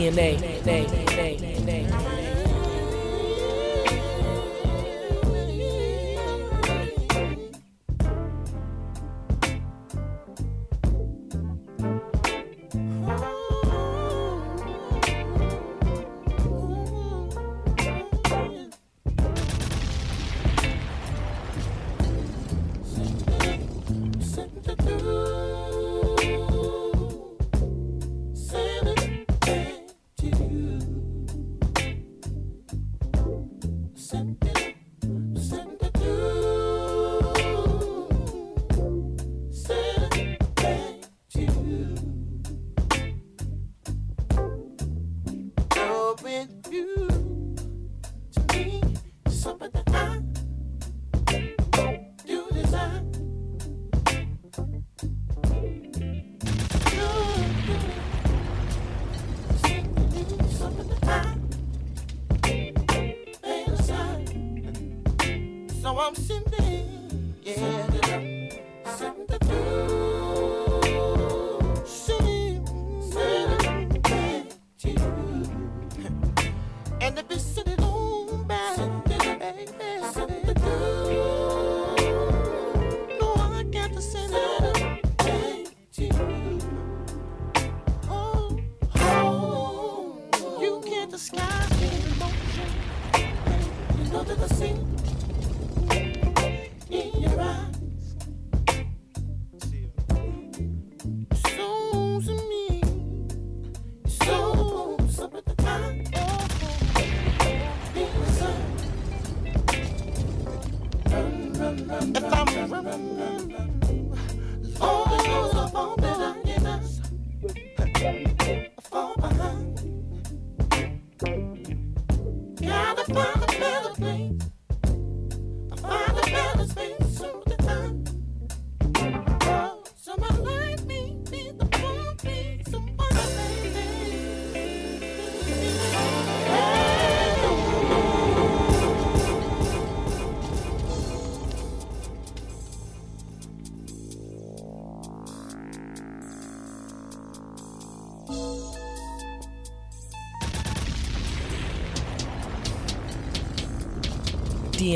DNA. DNA, DNA, DNA. DNA.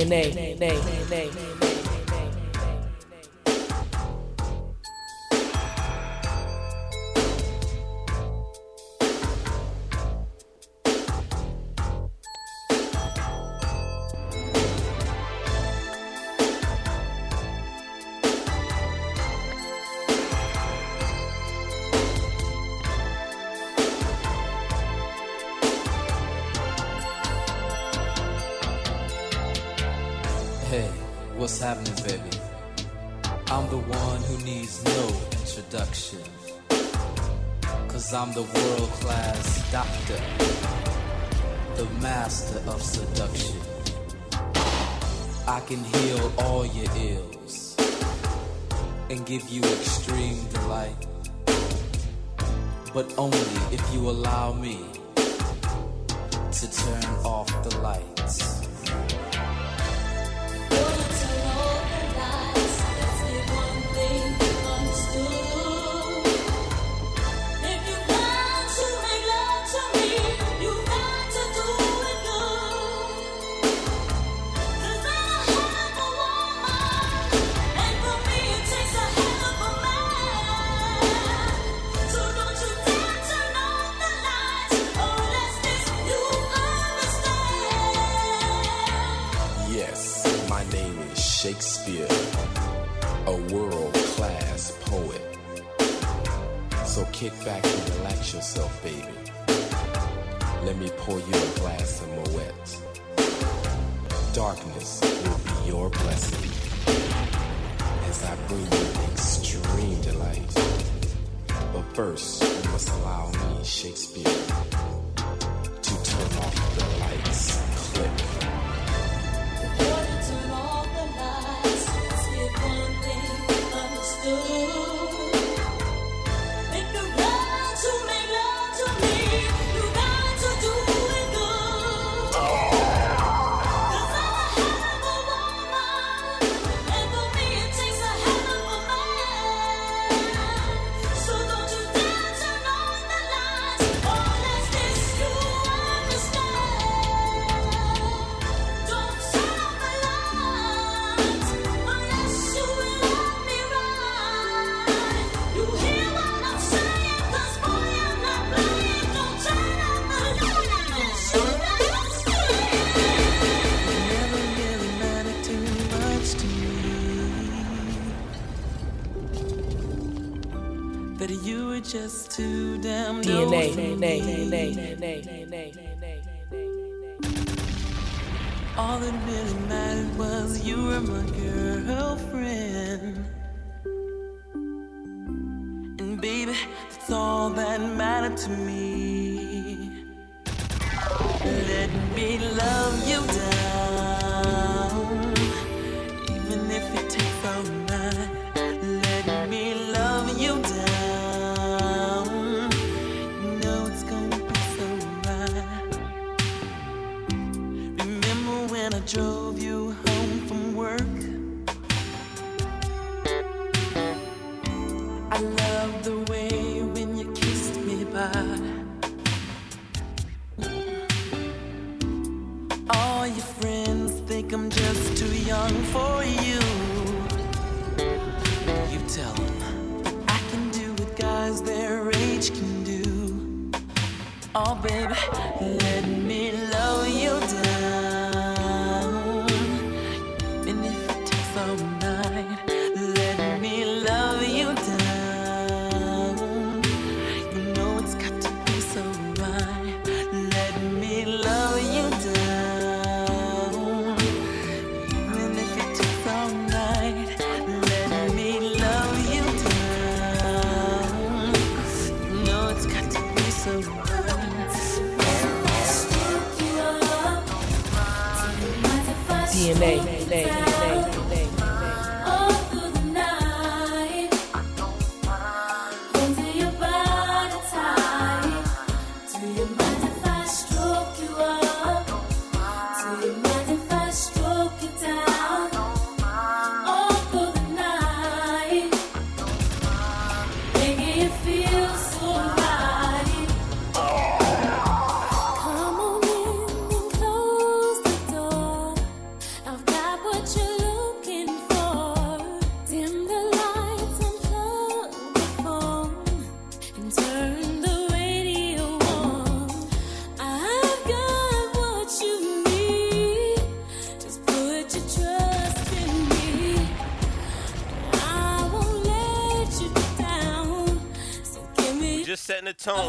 DNA. I'm the one who needs no introduction. Cause I'm the world class doctor, the master of seduction. I can heal all your ills and give you extreme delight, but only if you allow me to turn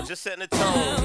just setting the tone.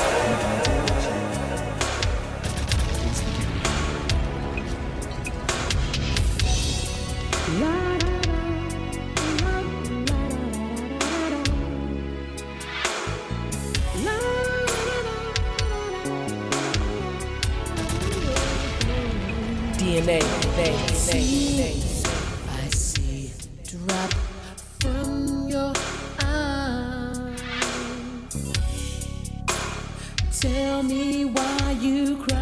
I see it drop from your eyes. Tell me why you cry.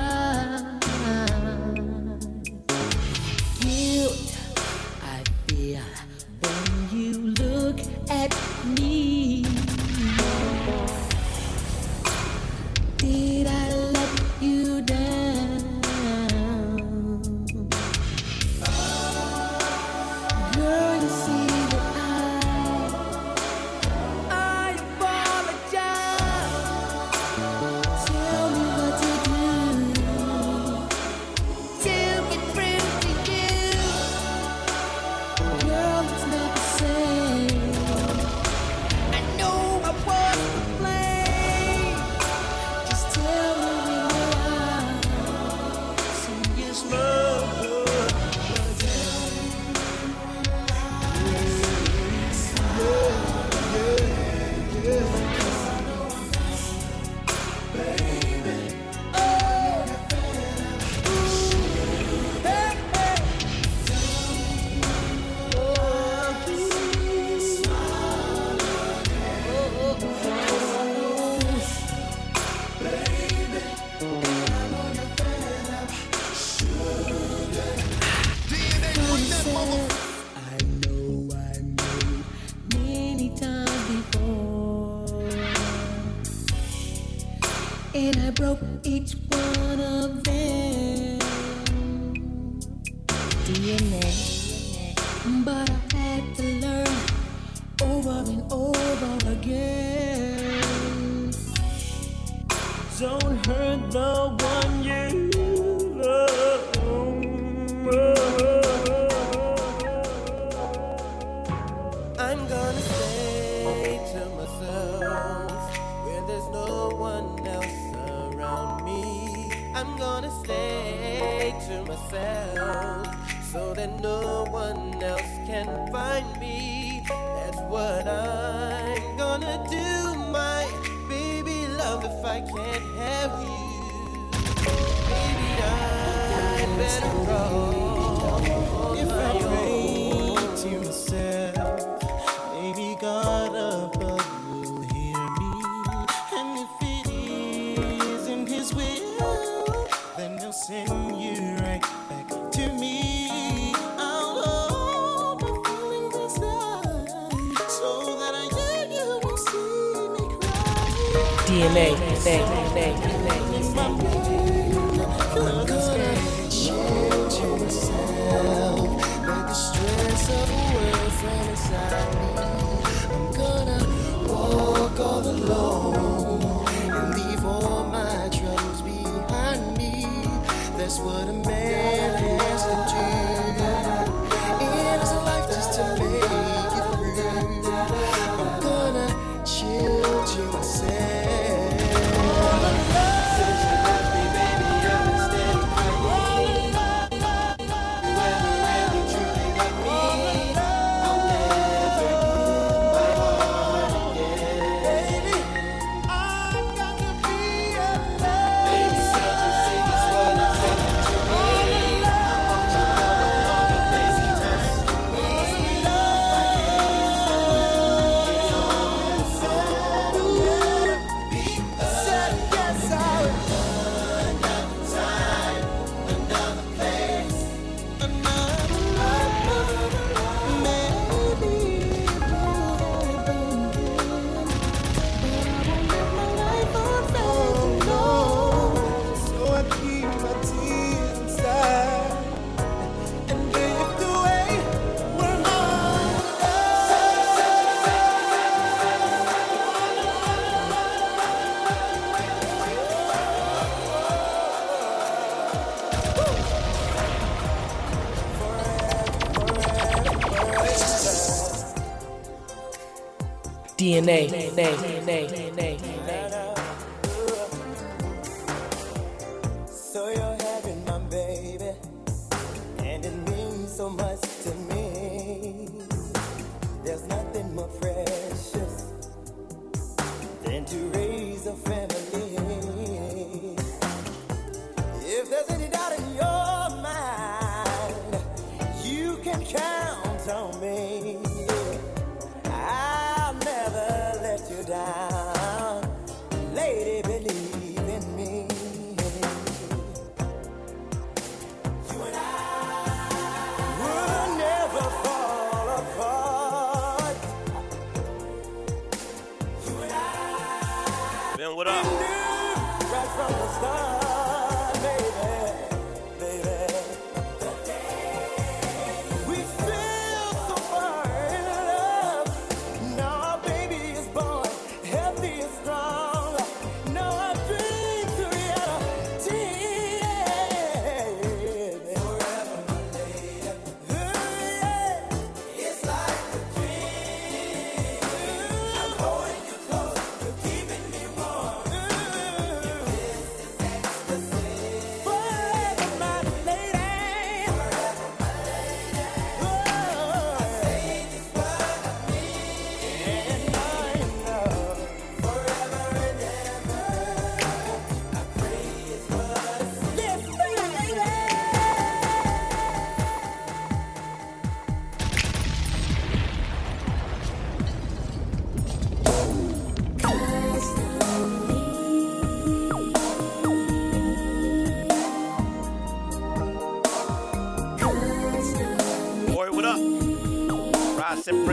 DNA, DNA,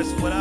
Empress, what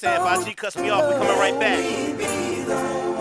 said, if IG cuts me off, we coming right back.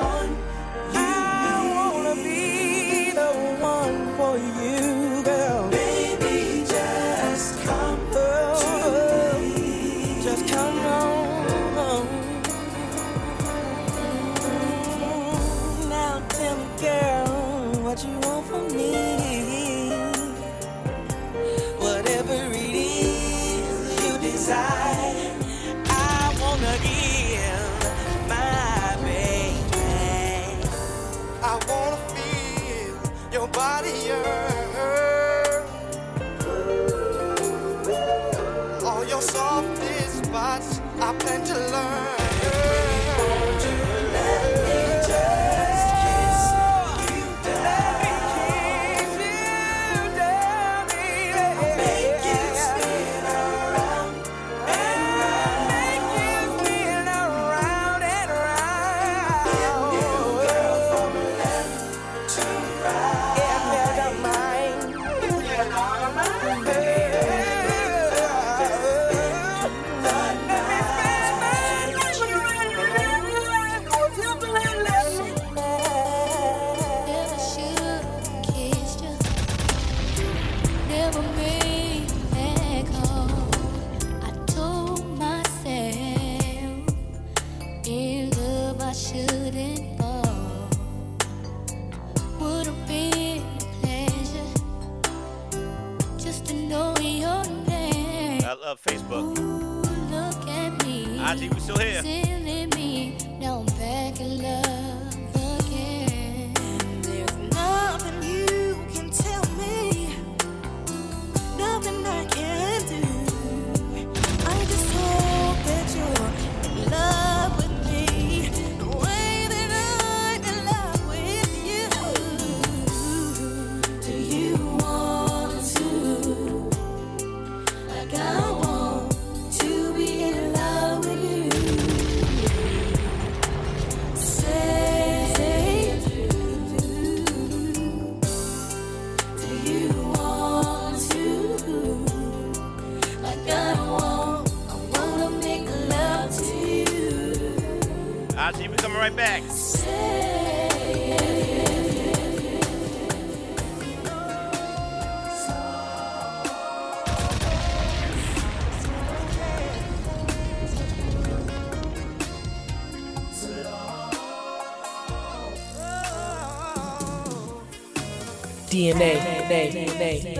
DNA. DNA. DNA.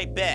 right back.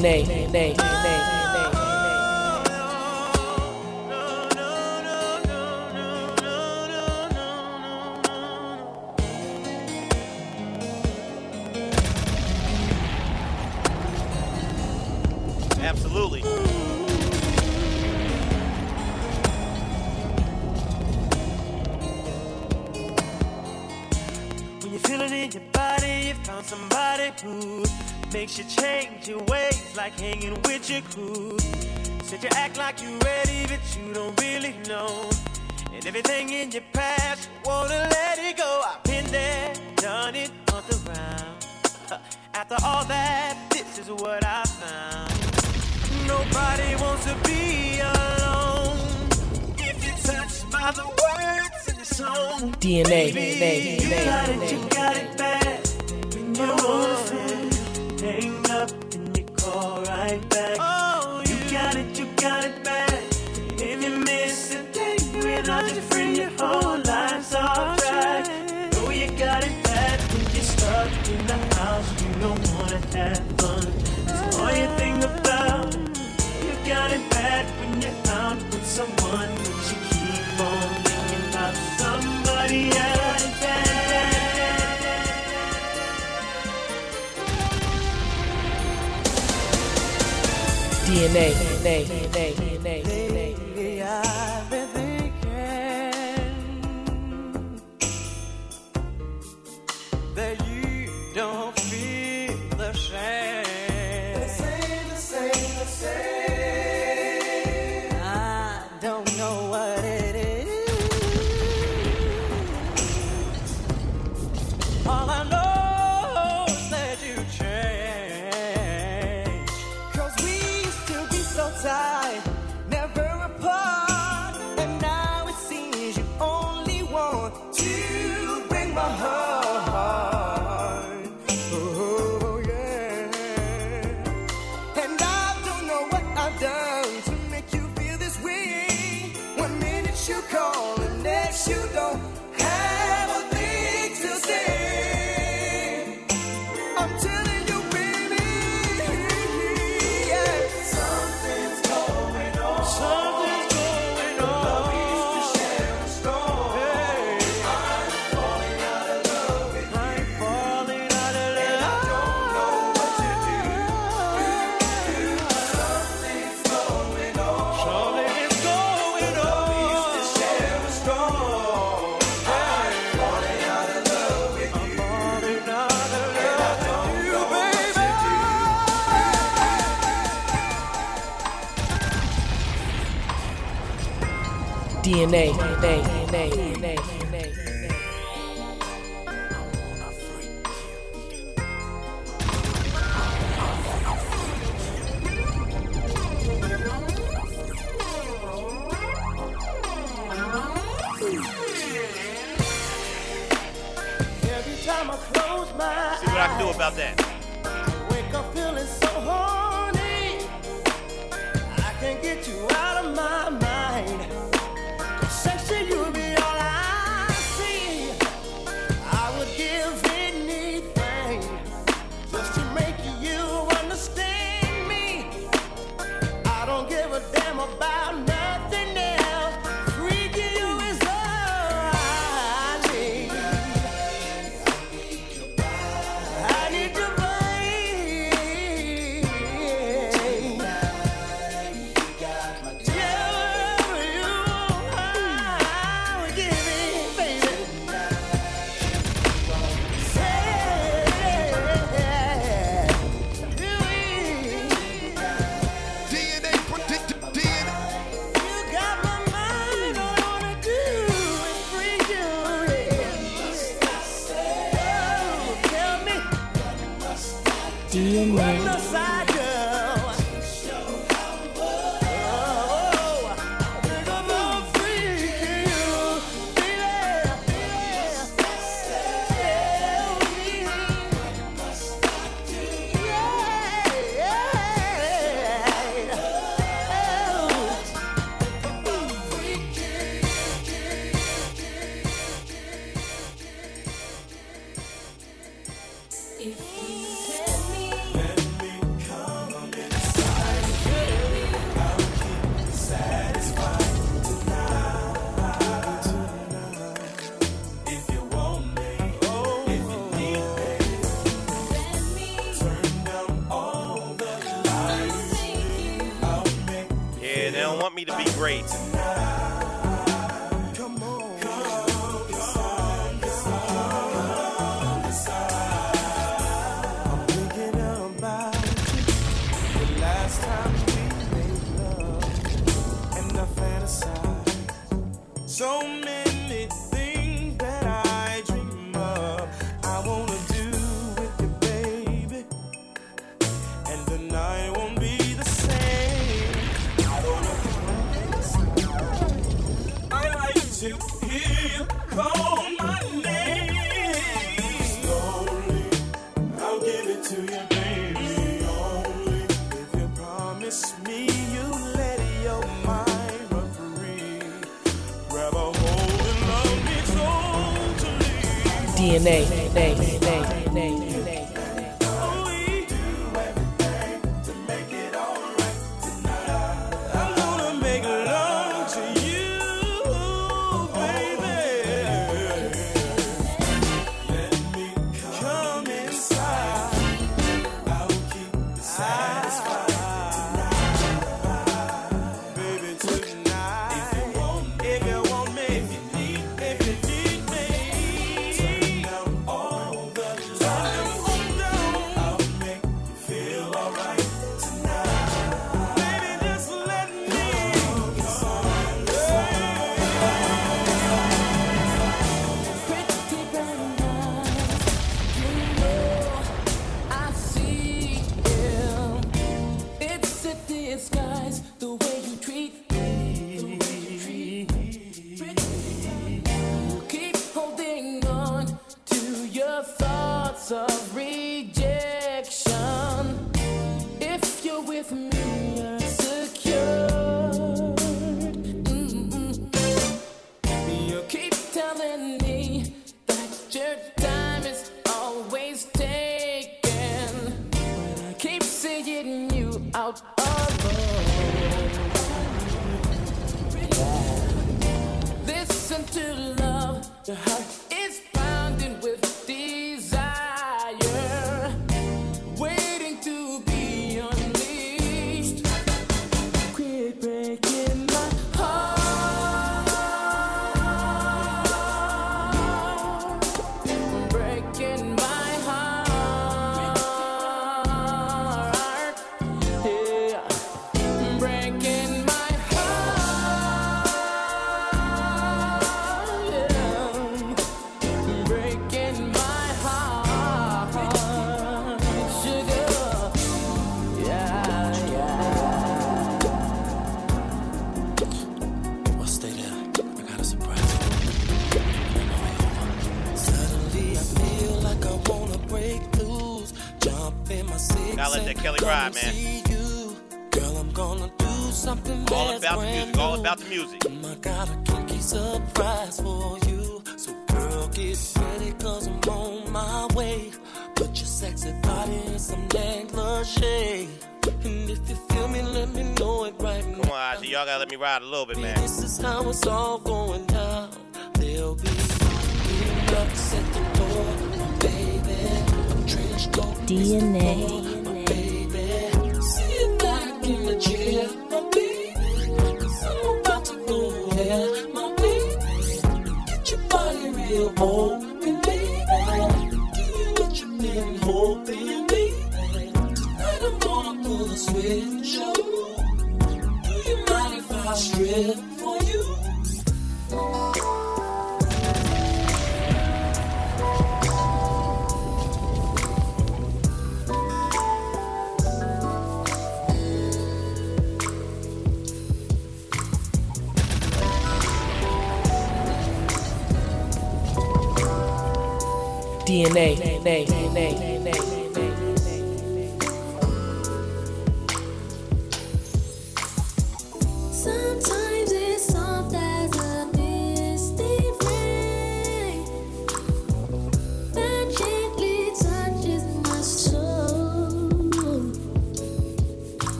nay, nay, nay. like you're ready, but you don't really know. And everything in your past, you wanna let it go. I've been there, done it, on bumped around. After all that, this is what I found. Nobody wants to be alone. If you're touched by the words in the song, DNA, baby, DNA, DNA, DNA, DNA.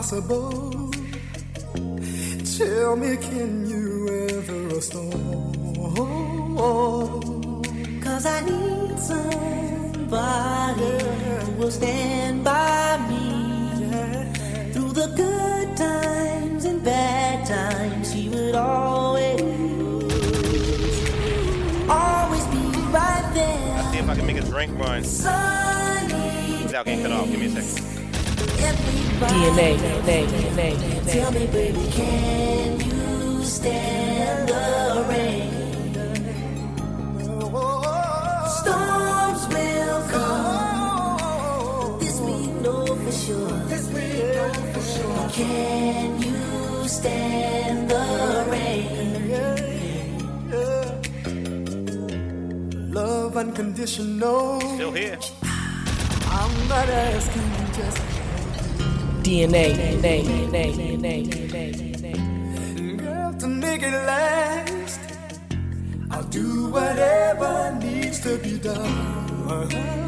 That's you know. Still here. I'm not asking you just. DNA, DNA, DNA, DNA, DNA. DNA, DNA. Girl, to make it last, I'll do whatever needs to be done.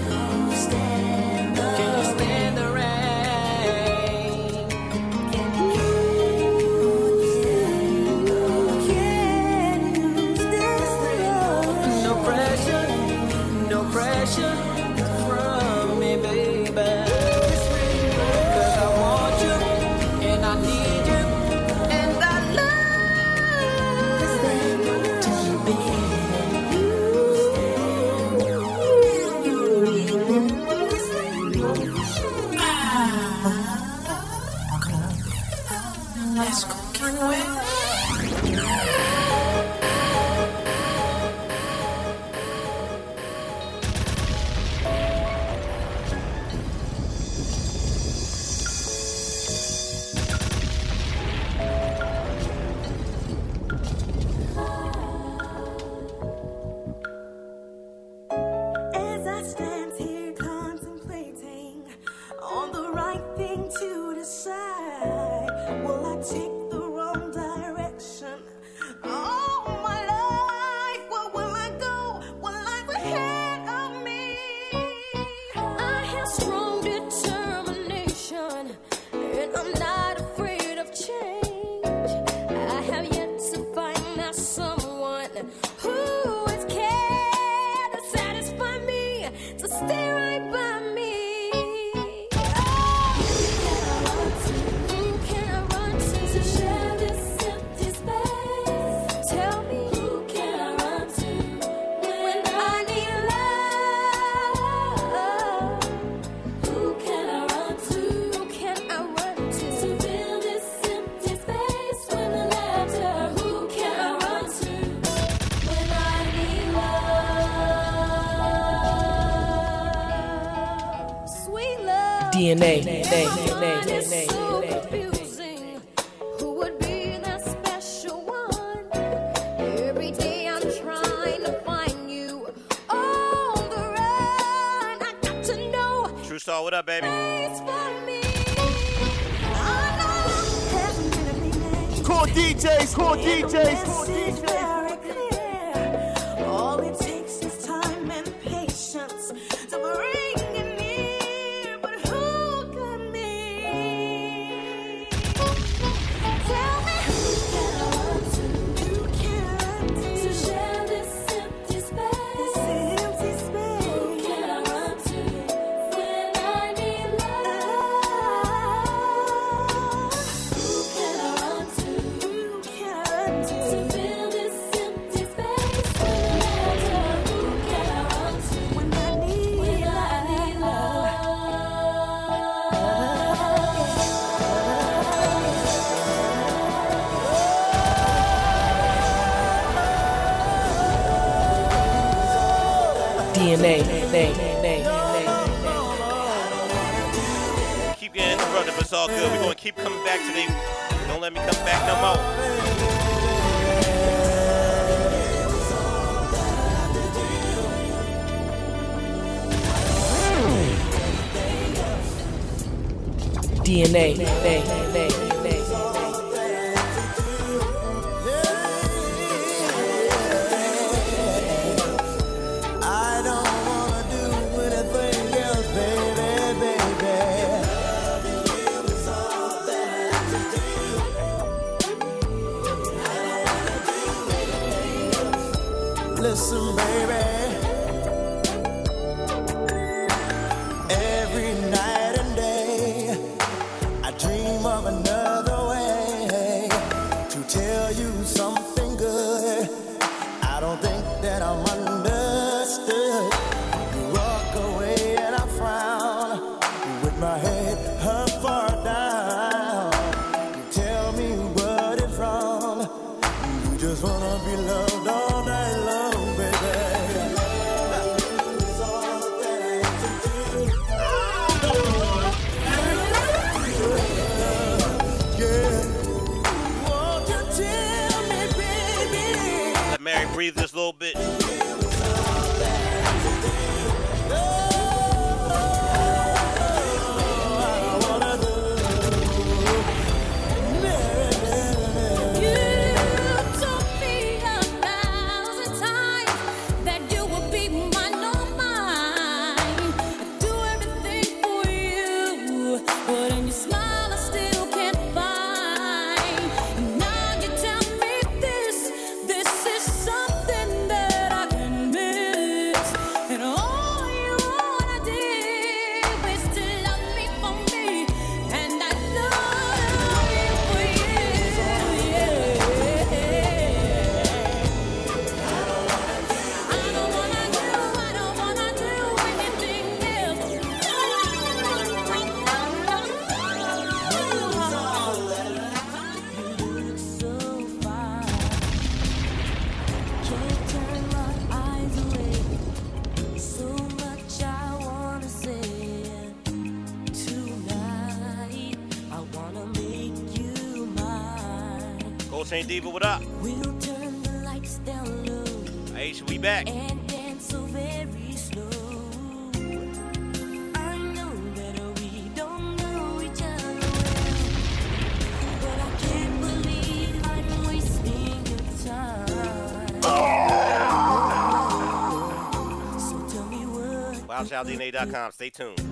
Stay tuned.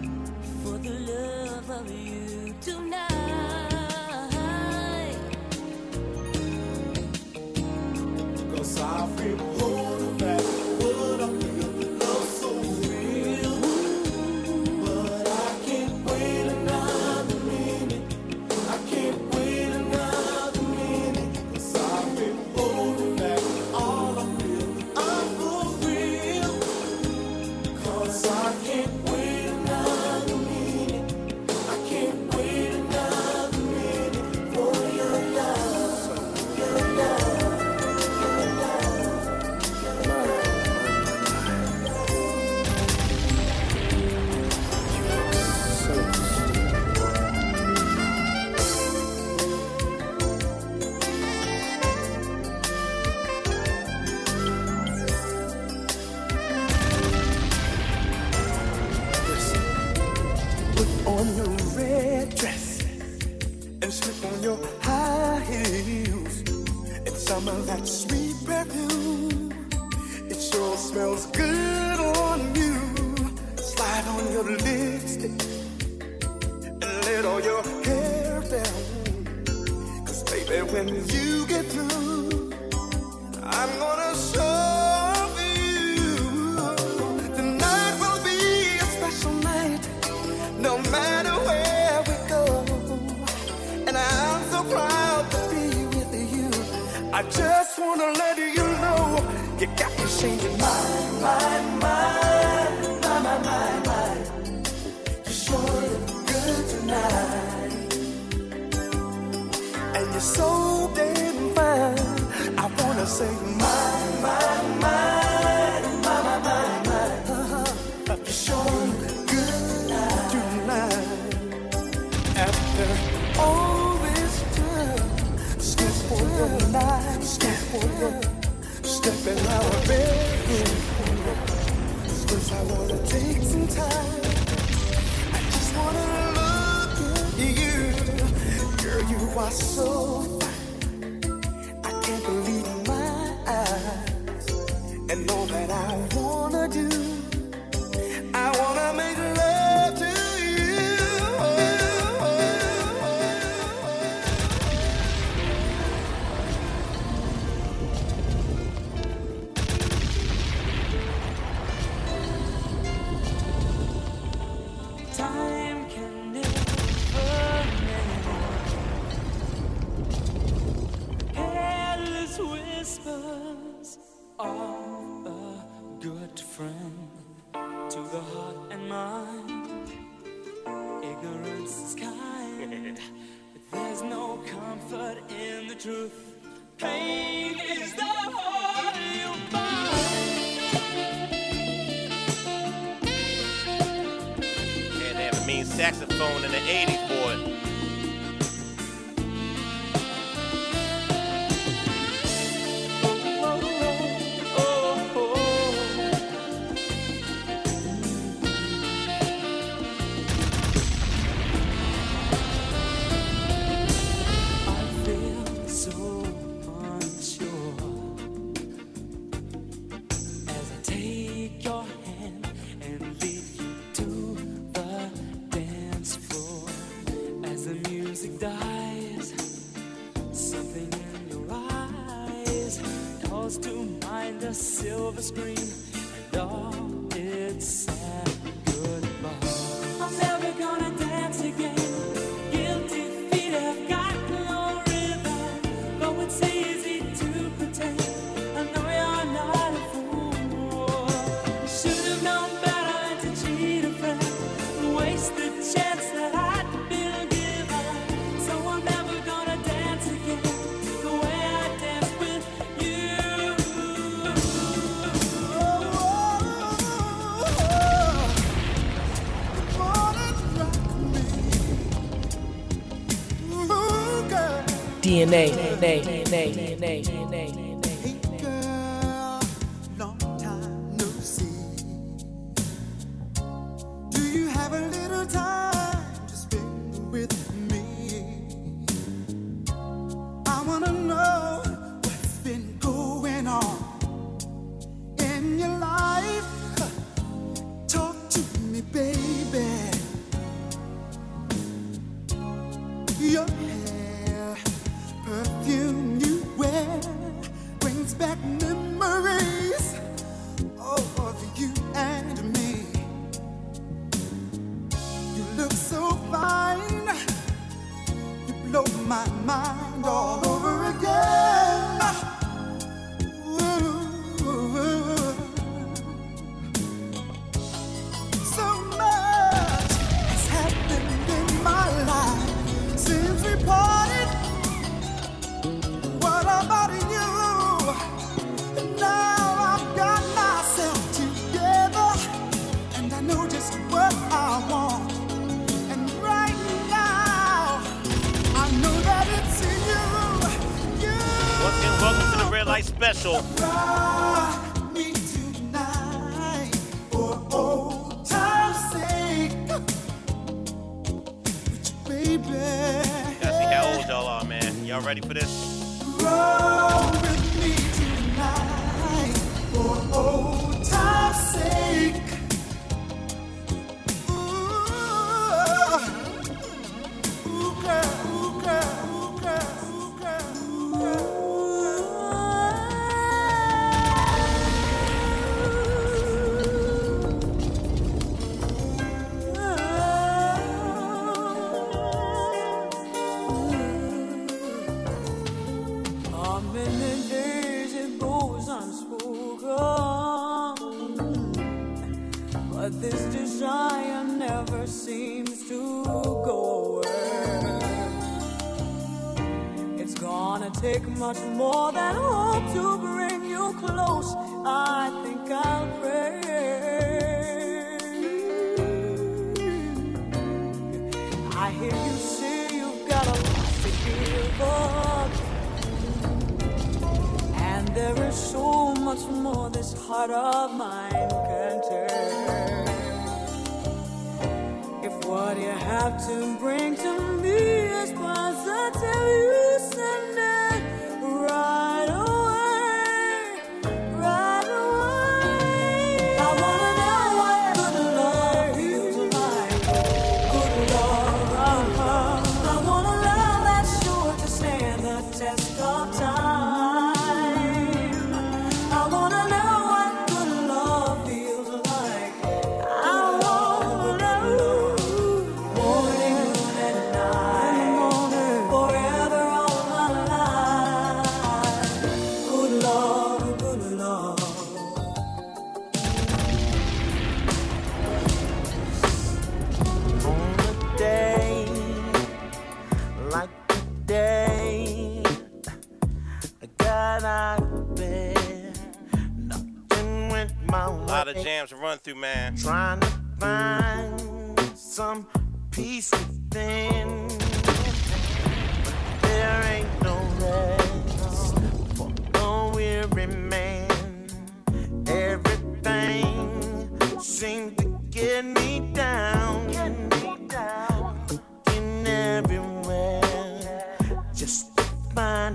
DNA, DNA, DNA, DNA.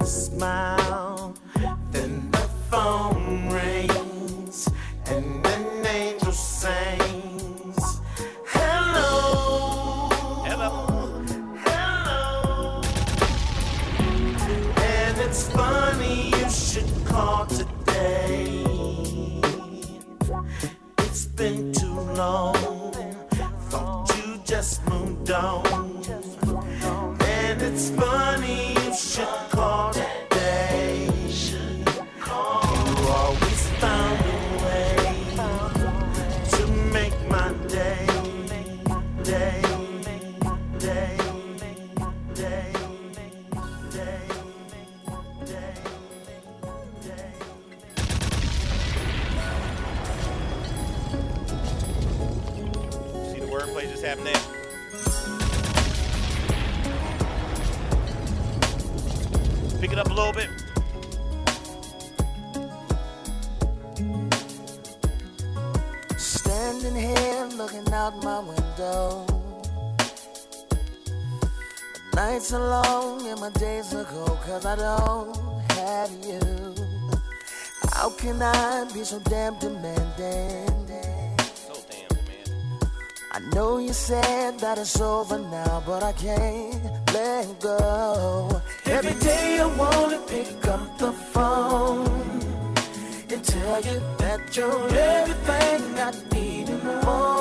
A smile. Be so damn demanding? So damn demanding. I know you said that it's over now, but I can't let go. Every day I wanna pick up the phone and tell you that you're everything I need and more.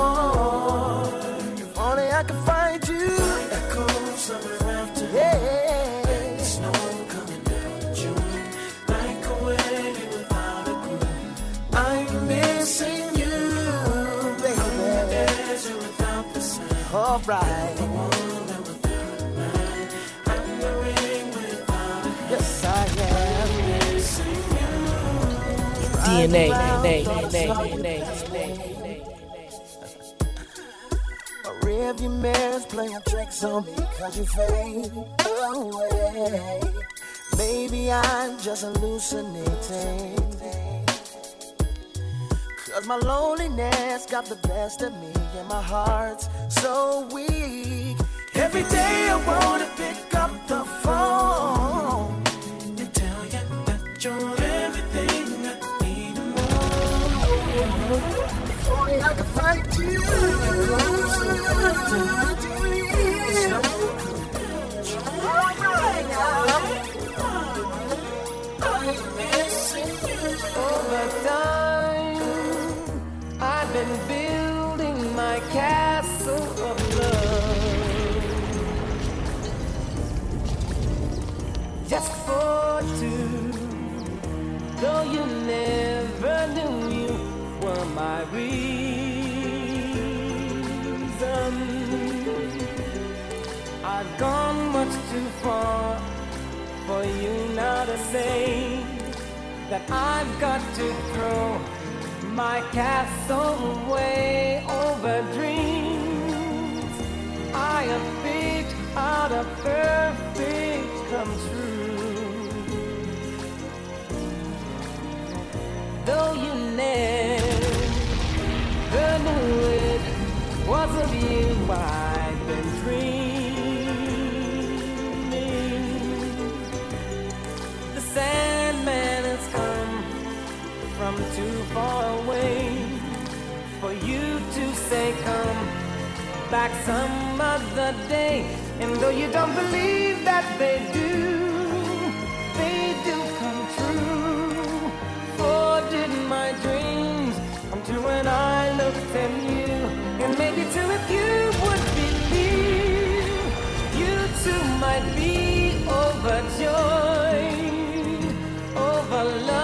All right. Yes, I am DNA, DNA, DNA, DNA. A rearview mirror's playing tricks on me cause you fade away. Maybe I'm just hallucinating. Cause my loneliness got the best of me and my heart's so weak. Every day I wanna pick up the phone and tell you that you're everything I need and more. If only I could find you. Over time, you never knew you were my reason. I've gone much too far for you now to say that I've got to throw my castle away over dreams. I have picked out a perfect come true. Though you never knew it was of you I've been dreaming. The Sandman has come from too far away for you to say come back some other day. And though you don't believe that they do, my dreams. True when I looked at you? And maybe too if you would believe, you too might be overjoyed, overloved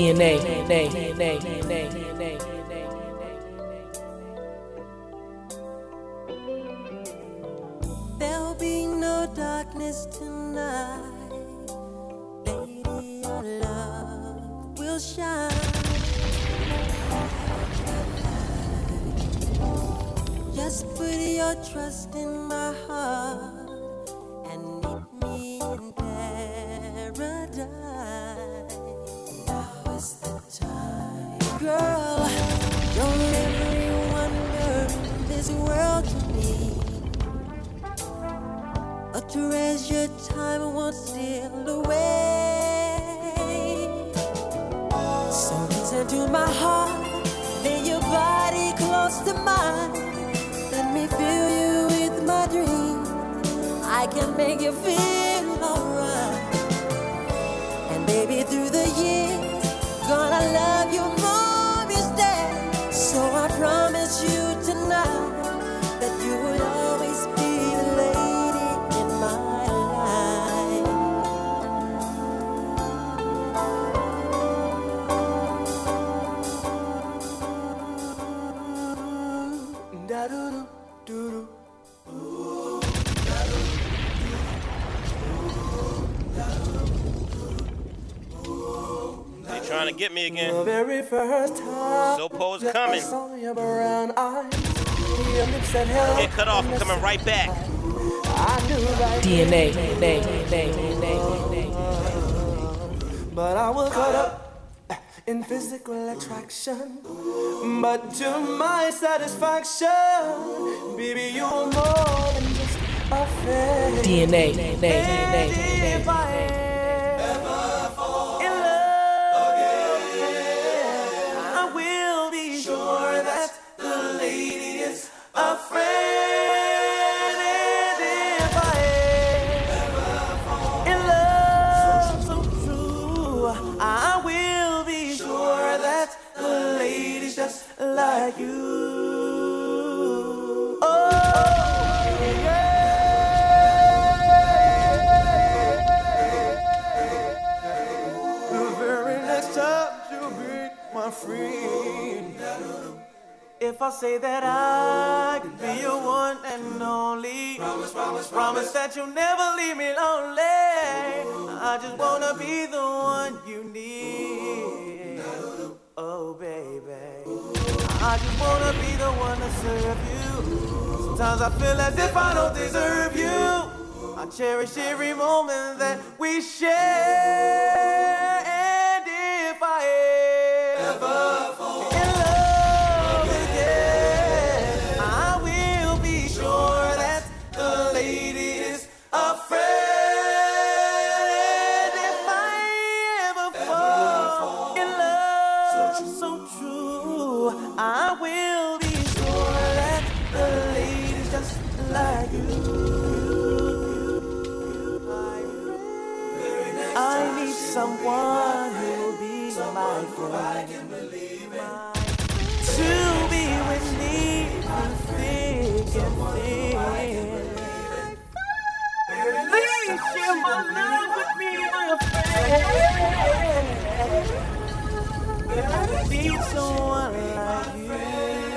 DNA. There'll be no darkness tonight. Lady, your love will shine. Just put your trust in my heart A your time won't steal away. So listen to my heart, lay your body close to mine. Let me fill you with my dreams. I can make you feel alright. And baby, through the years, gonna love you They trying to get me again. The very first time. Sopo's that coming. I saw your brown eyes, your lips Get cut off. I'm coming right back. I knew right DNA, then. DNA, DNA, DNA. But I was caught up in physical attraction. But to my satisfaction, baby, you're more than just a friend. DNA, DNA, And DNA, If I say that I could be your one and only, promise, promise, promise that you'll never leave me lonely. I just wanna be the one you need. Oh, baby. I just wanna be the one to serve you. Sometimes I feel as if I don't deserve you. I cherish every moment that we share. Someone who'll be my friend. To be with me through thick and thin. Please share my love with me, my friend. I need someone like you.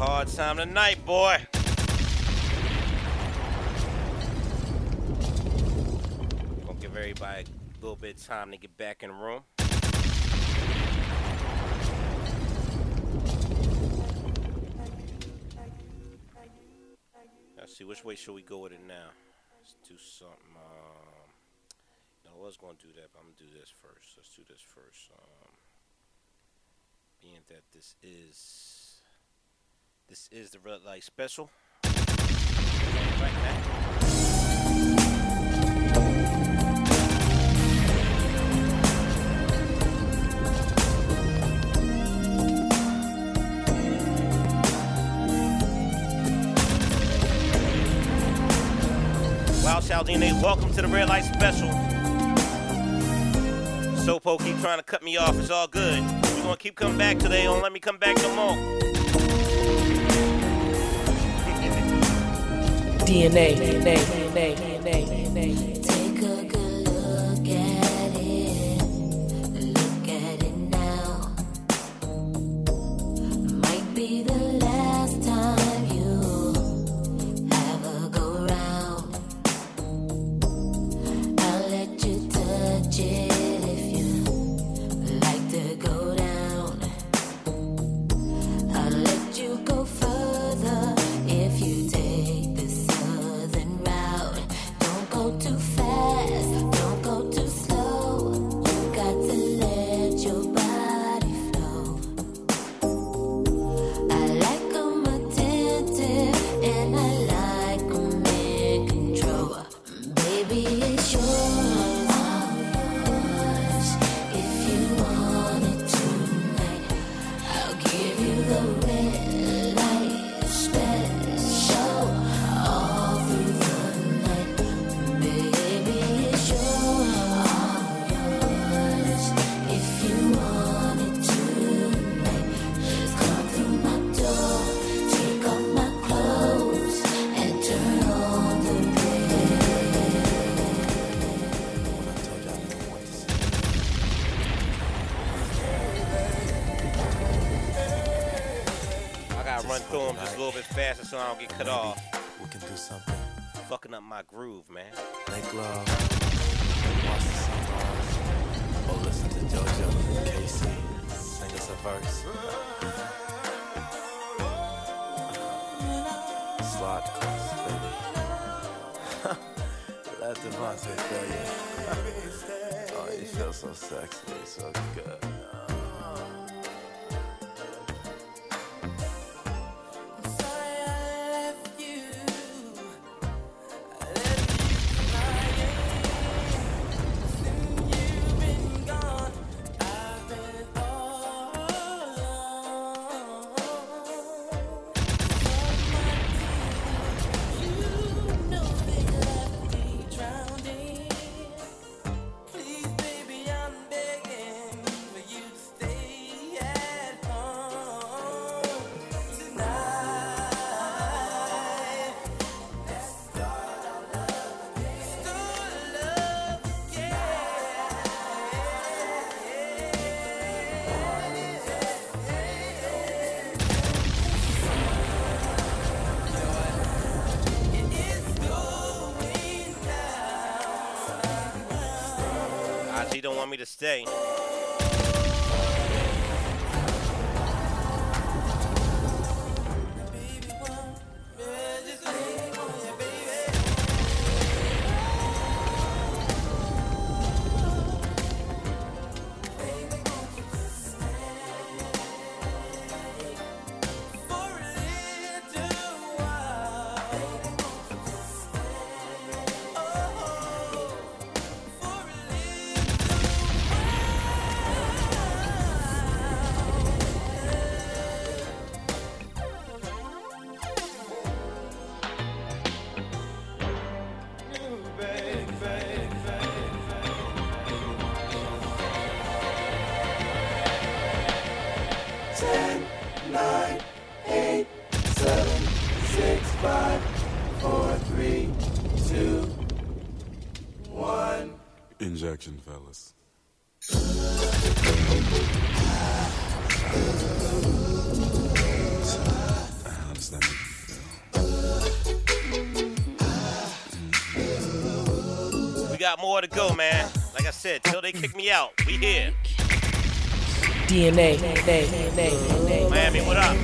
Hard time tonight, boy. Gonna give everybody a little bit of time to get back in the room. Let's see, which way should we go with it now? Let's do something. Um, no, I was gonna do that, but I'm gonna do this first. Let's do this first. Um, being that this is this is the red light special. Welcome to the red light special. Sopo keep trying to cut me off. It's all good. We're gonna keep coming back today. Don't let me come back no more. DNA. DNA. DNA. DNA. my groove, man. today. to go, man. Like I said, till they kick me out, we here. DNA, DNA, DNA, Miami, what up?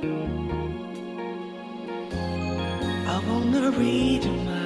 I wanna read your mind.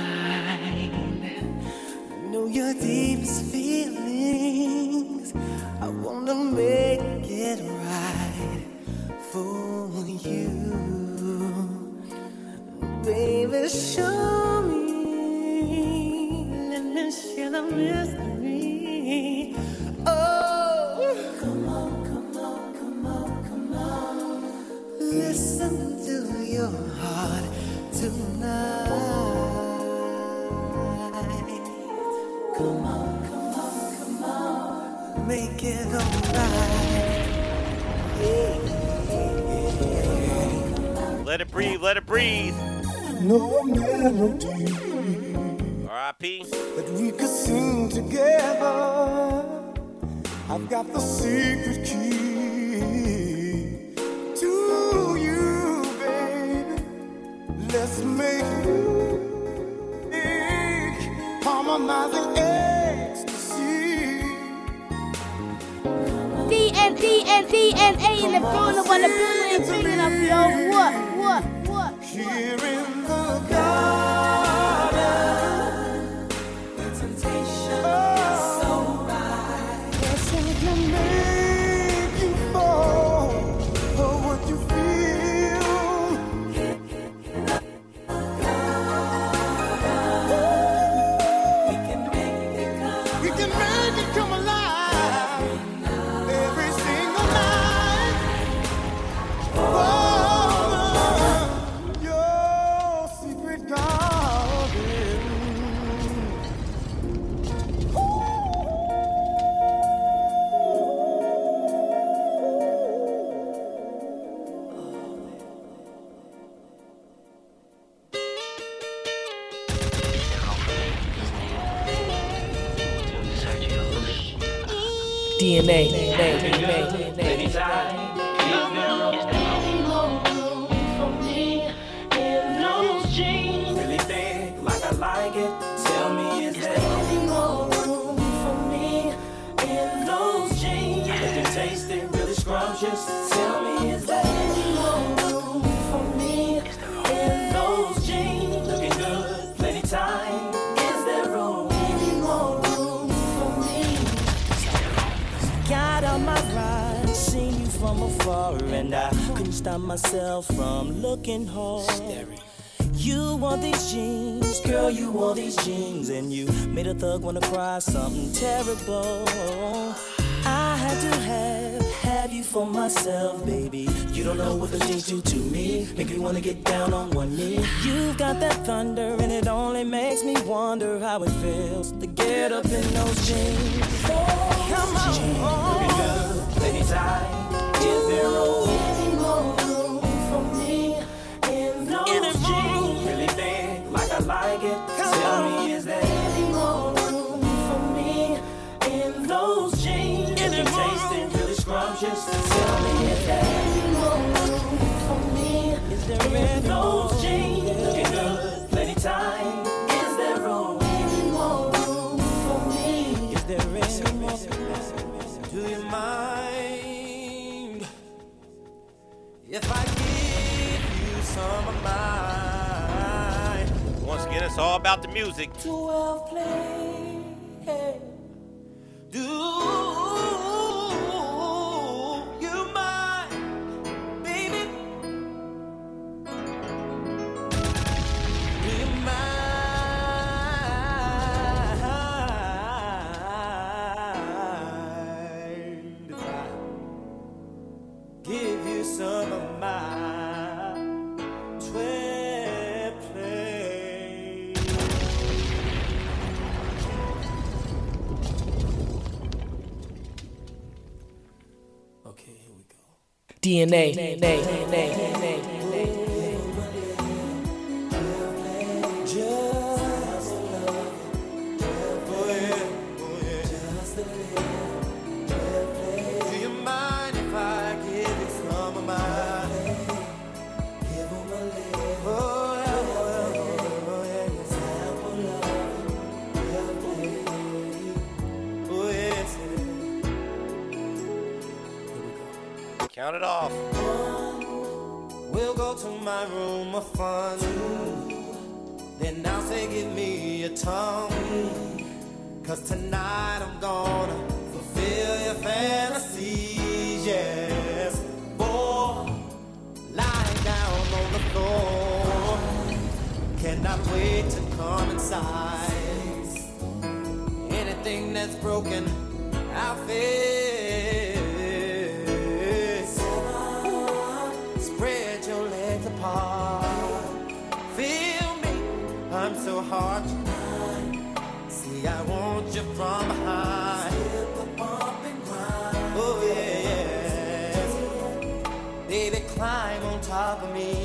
Couldn't stop myself from looking hard. Staring. You want these jeans, girl, you want these jeans. And you made a thug wanna cry something terrible. I had to have, have you for myself, baby. You don't know what the jeans do to me. Make me wanna get down on one knee. You've got that thunder, and it only makes me wonder how it feels to get up in those jeans. Come on. Jeans, oh. Anytime, is there a It's all about the music. DNA. DNA. DNA. DNA. my room of fun. Then now say, give me a tongue. Cause tonight I'm gonna fulfill your fantasies, yes. Boy, lying down on the floor. Cannot wait to come inside. Anything that's broken, I'll fix. climb on top of me.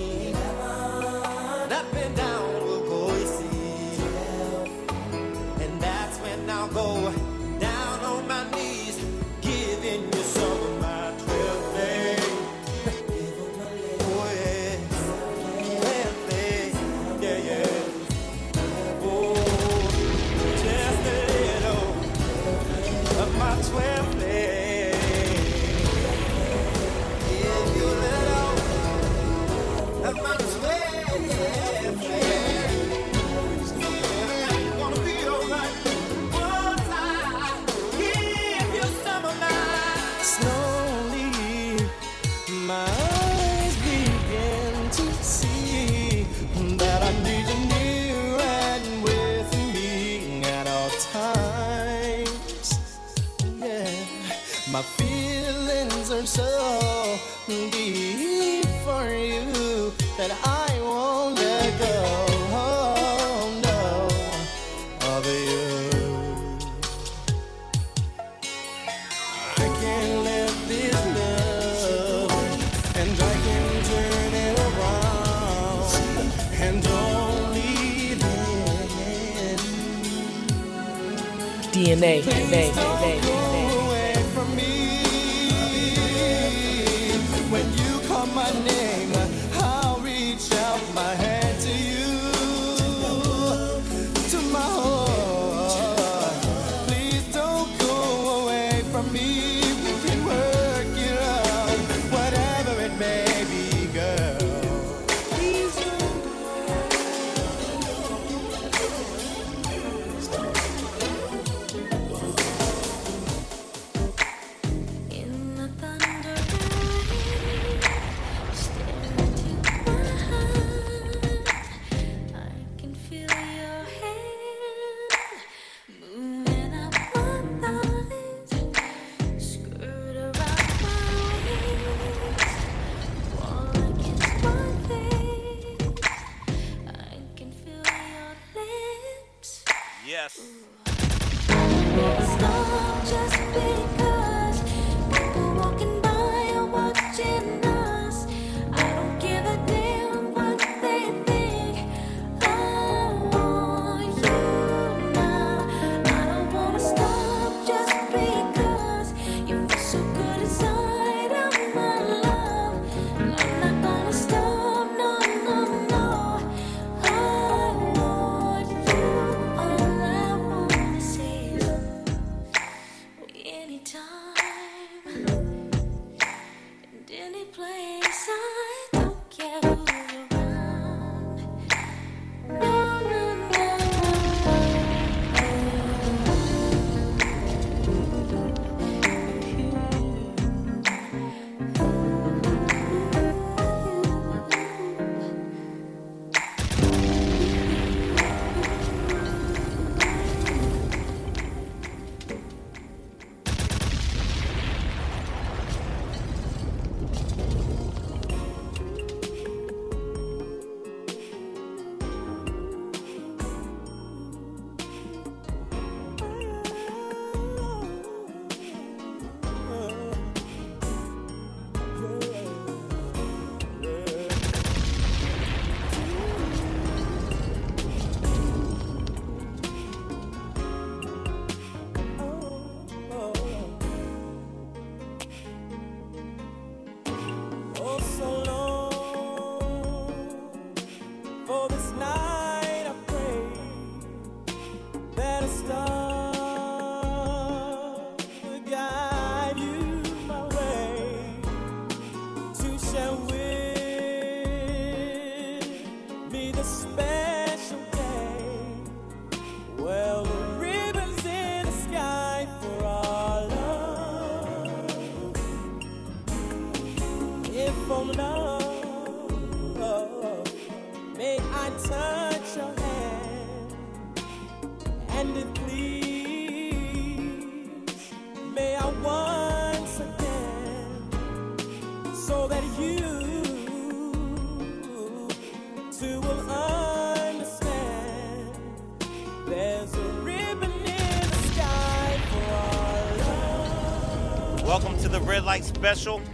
Special.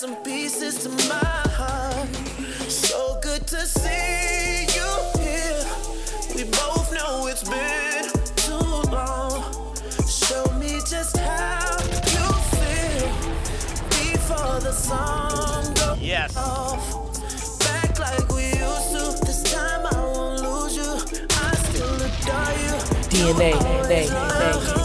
Some pieces to my heart. So good to see you here. We both know it's been too long. Show me just how you feel before the song goes Yes. off. Back like we used to. This time I won't lose you. I still adore you. DNA, Always nay,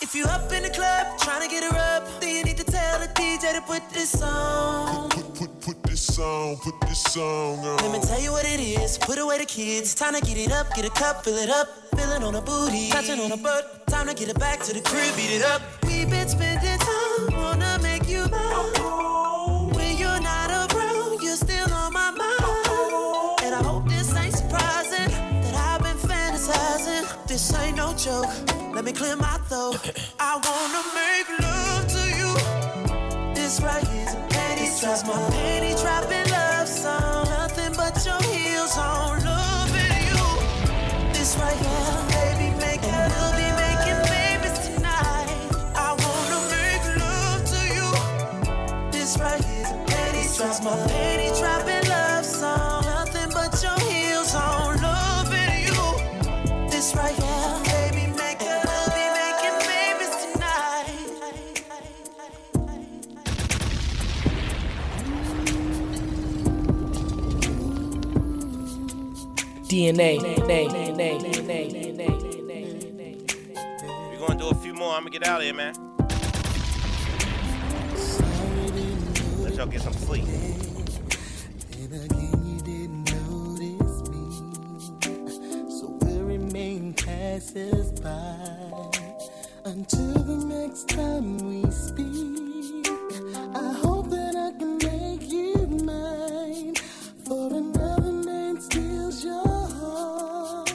If you up in the club trying to get her up, then you need to tell the DJ to put this on. Put, put, put put this song, put this song on. Let me tell you what it is. Put away the kids. Time to get it up, get a cup, fill it up. Feeling on a booty, touching on a butt. Time to get it back to the crib, beat it up. We've been spending time, wanna make you mine. When you're not around, you're still on my this ain't surprising that I've been fantasizing. This ain't no joke. Let me clear my throat. I wanna make love to you. This right here's a penny drop. my penny dropping love song. Nothing but your heels on. Loving you. This right here, a my penny dropping love song. Nothing but your heels on. Loving you. This right here, baby, make and we'll be making babies tonight. DNA, nay, nay, nay, nay, nay, nay, nay. We're gonna do a few more. I'm gonna get out of here, man. Y'all get some sleep. Passers by until the next time we speak. I hope that I can make you mine, for another man steals your heart.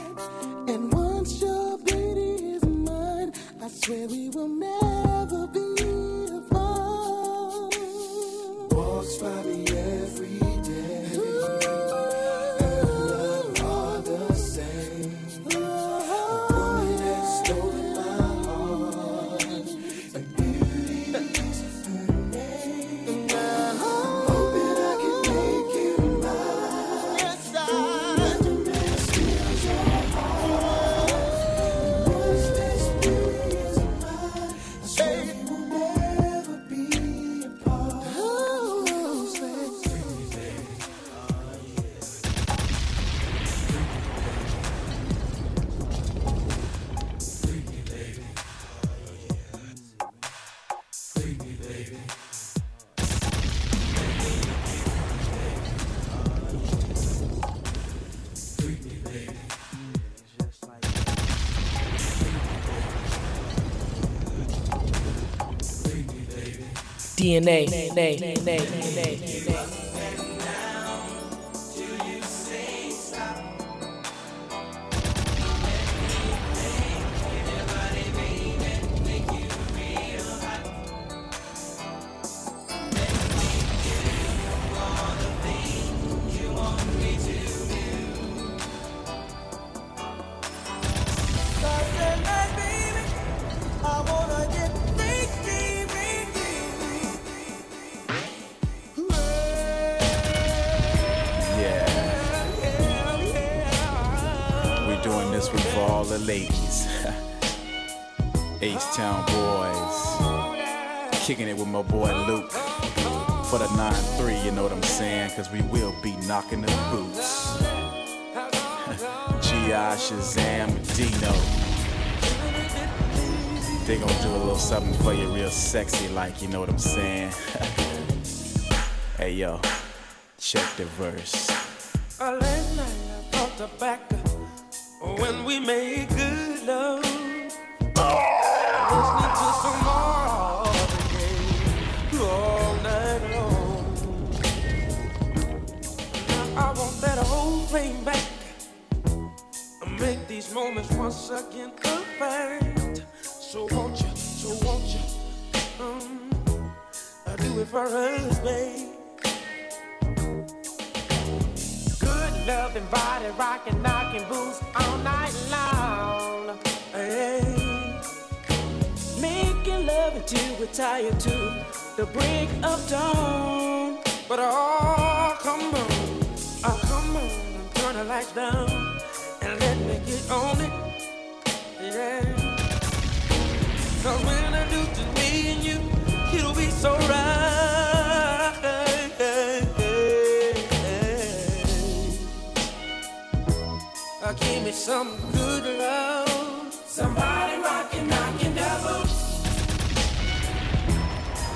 And once your beauty is mine, I swear we will DNA, nay, nay, knocking the boots. G.I. Shazam Dino. They gonna do a little something for you real sexy like, you know what I'm saying? hey yo, check the verse. These moments once again perfect. So won't you, so won't you, um, I do it for us, babe. Good loving body rocking, knocking boots all night long. Hey. Making love until we're tired to the break of dawn. But oh, come on, oh, come on, turn the lights down and get on it. Yeah. Cause when I do to me and you, it'll be so right. Uh, give me some good love. Somebody rockin', knockin' double.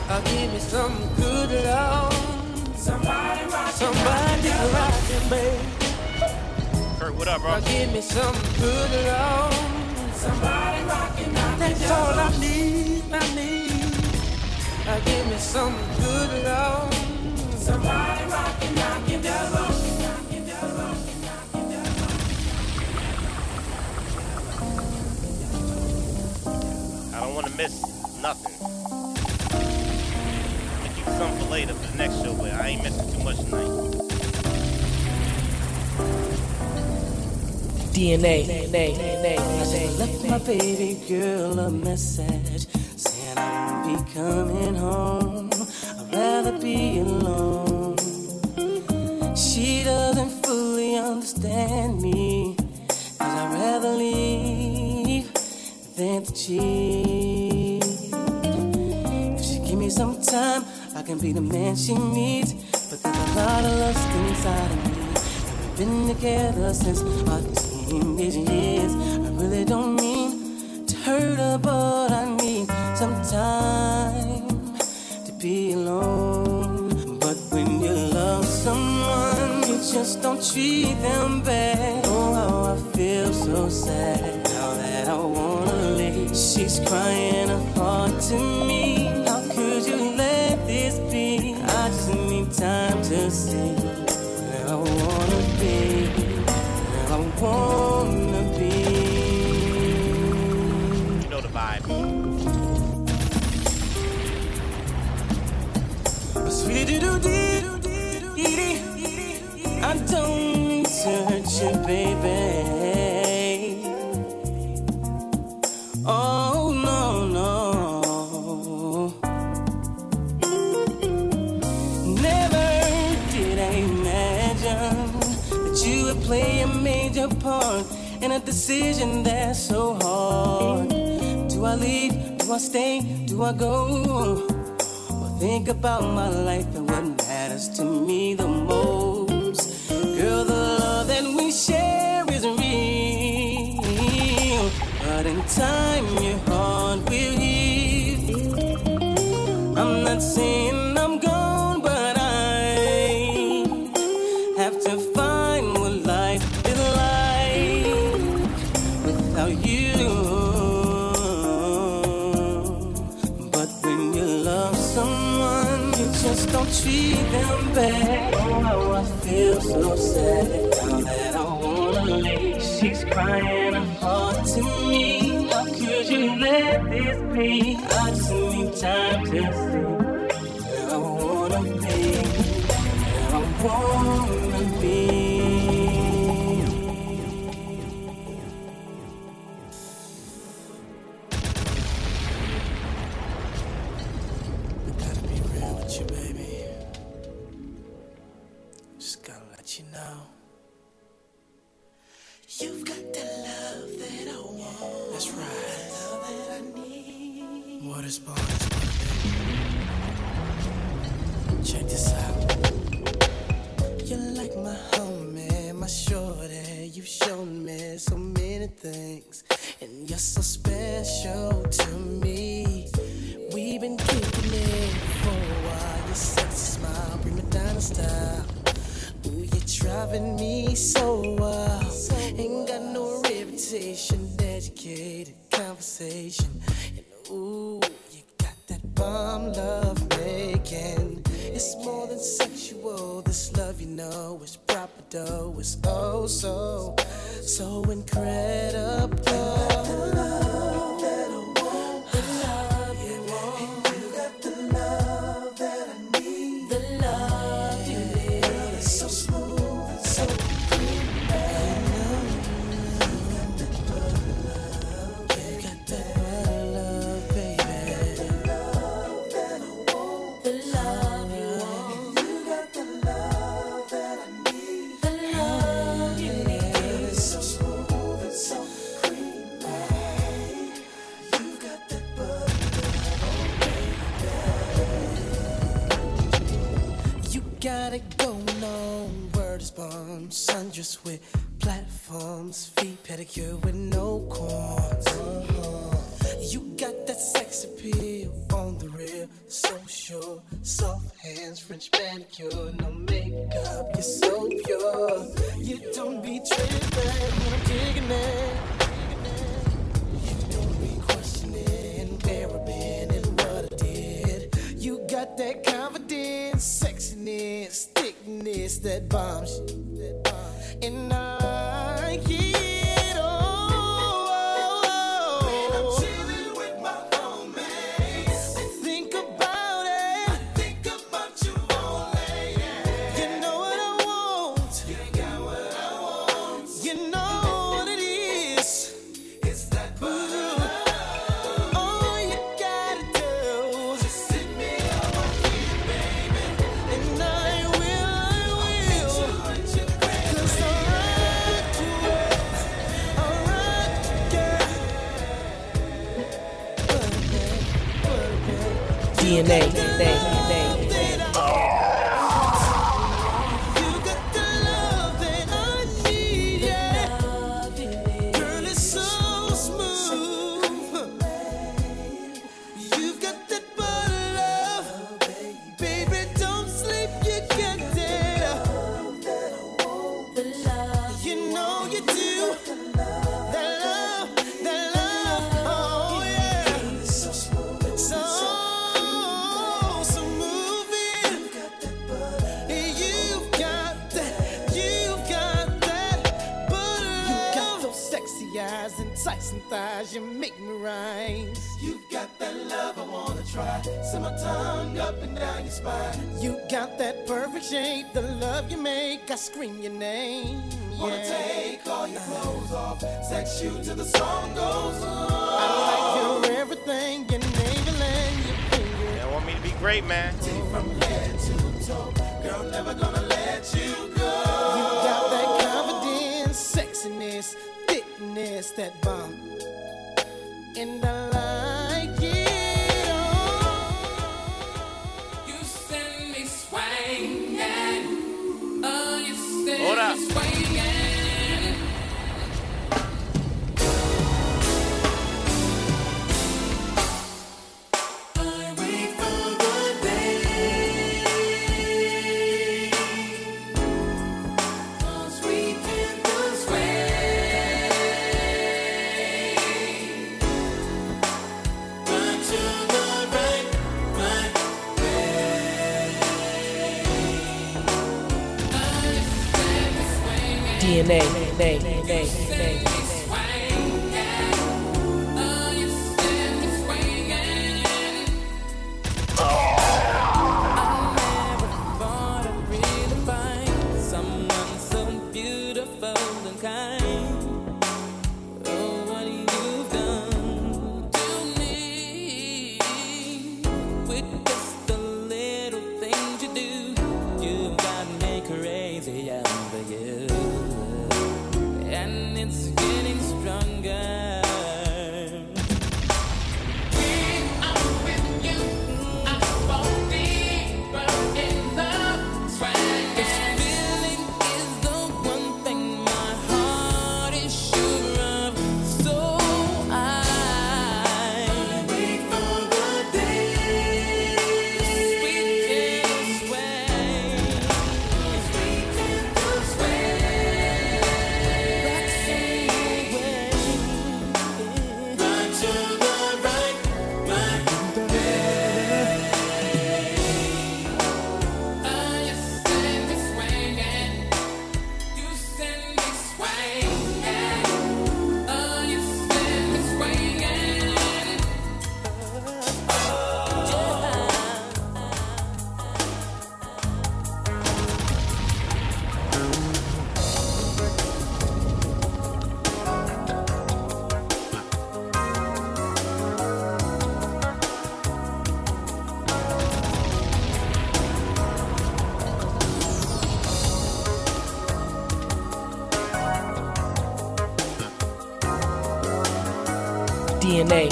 Uh, give me some good love. Somebody rockin', somebody rockin', babe. What up, bro? Uh, give me some good love. Somebody rockin', knockin' That's all I need, I need. Uh, give me some good love. Somebody rockin', knockin' double. I don't want to miss nothing. Gonna keep some for later for the next show, but I ain't missing too much tonight. DNA, I left my baby girl a message saying I won't be coming home. I'd rather be alone. She doesn't fully understand me. Cause I'd rather leave than to cheat. If she give me some time, I can be the man she needs. But there's a lot of lust inside of me. We've been together since our teenage years. I really don't mean to hurt her, but I need some time to be alone. But when you love someone, you just don't treat them bad. Oh, how I feel so sad now that I wanna leave. She's crying heart to me. How could you let this be? I just need time to see where I wanna be. Wanna be. You know the vibe. Sweetie doo doo dee doo dee. I don't mean to hurt you, baby. In a decision that's so hard. Do I leave? Do I stay? Do I go? Or think about my life and what matters to me the most. Be? I just need time to see I wanna be. I wanna things, and you're so special to me. We've been kicking it for a while. Your sexy smile, prima donna style. Ooh, you're driving me so wild. Ain't got no reputation, educated conversation. And ooh, bomb love making. It's more than sexual. This love, you know, is proper though. It's oh so, so incredible. hundreds with platforms, feet pedicure with no corns. Uh-huh. You got that sex appeal on the real, so sure. Soft hands, French manicure, no makeup, you're so pure. You don't be tripping when I'm digging it. You don't be questioning where I've been and what I did. You got that confidence, sexiness, thickness, that bombs. that bomb and I. DNA. Nay,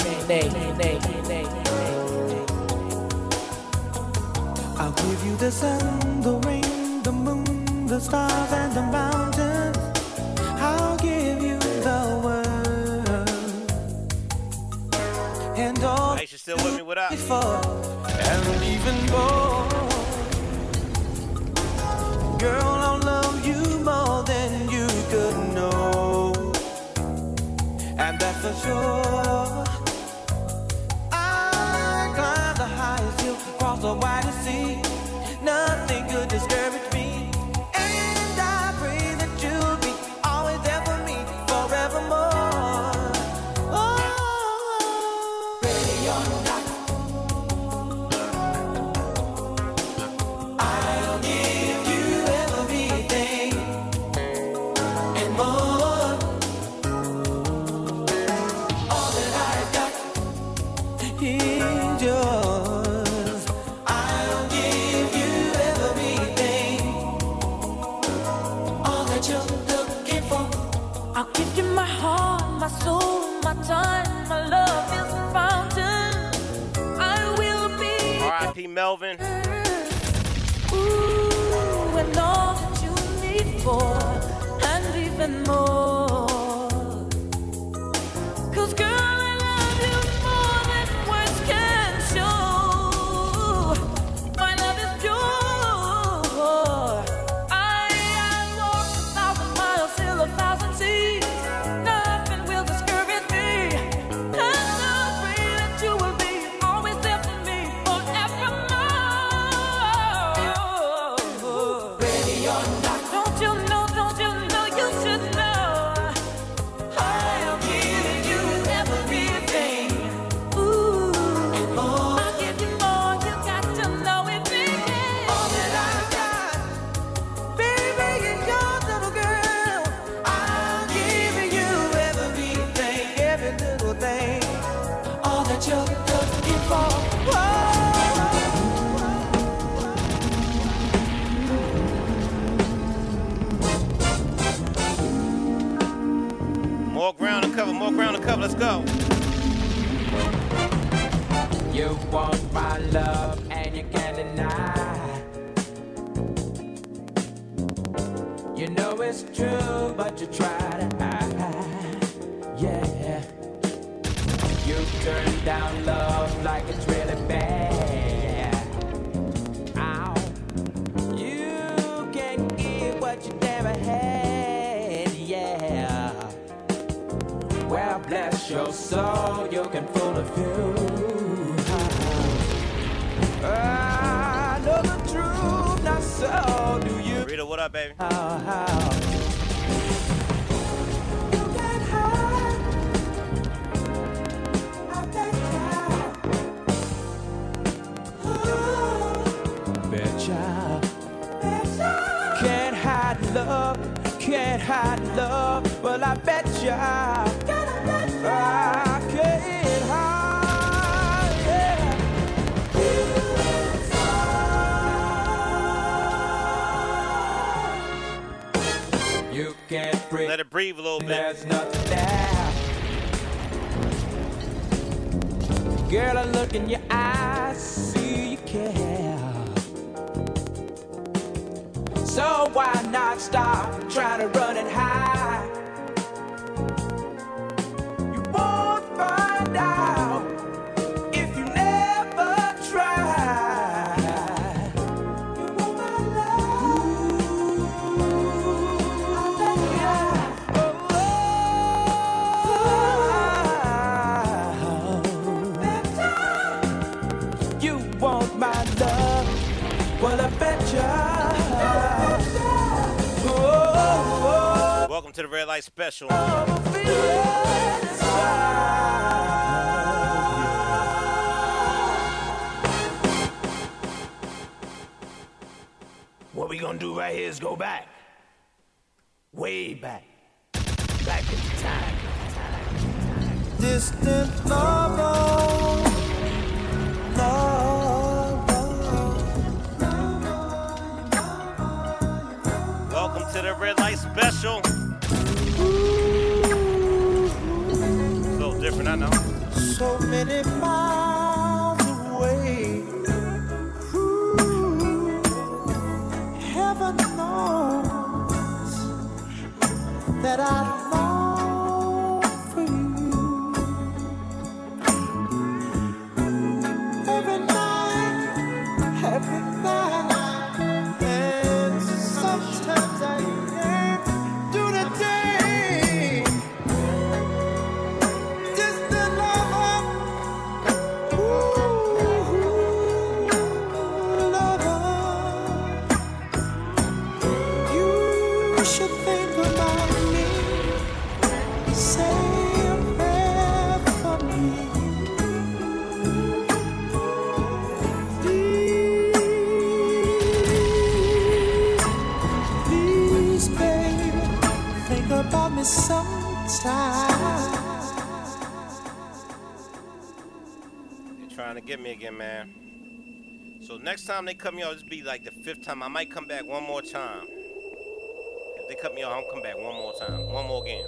time they cut me off, this be like the fifth time. I might come back one more time. If they cut me off, I'm come back one more time, one more game.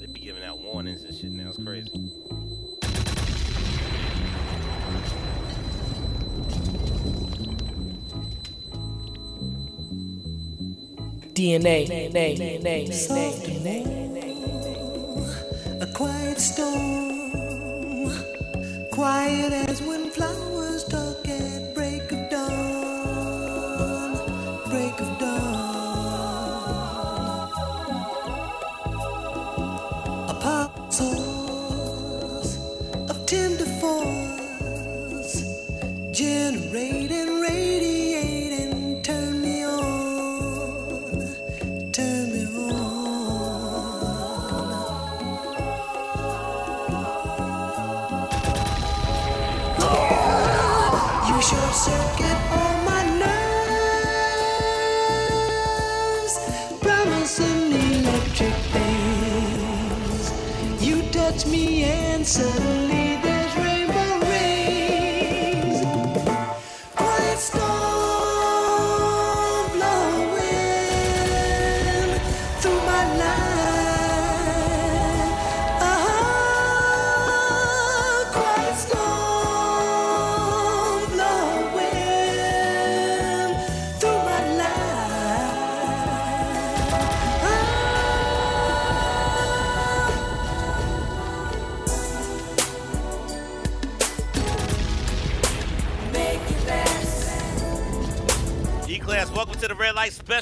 They be giving out warnings and shit now. It's crazy. DNA, DNA, DNA, DNA, DNA.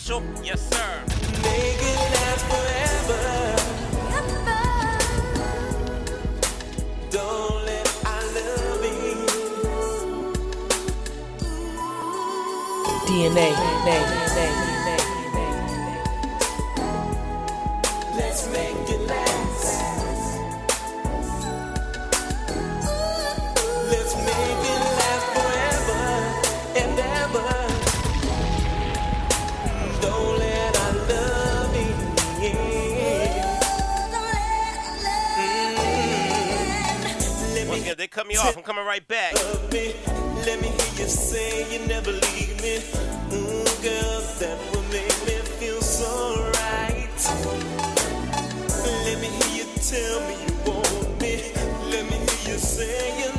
special, yes sir. Make it last forever. DNA, DNA. off. I'm coming right back. Let me hear you say you never leave me. Mm, girl, that make me feel so right. Let me hear you tell me you want me. Let me hear you say you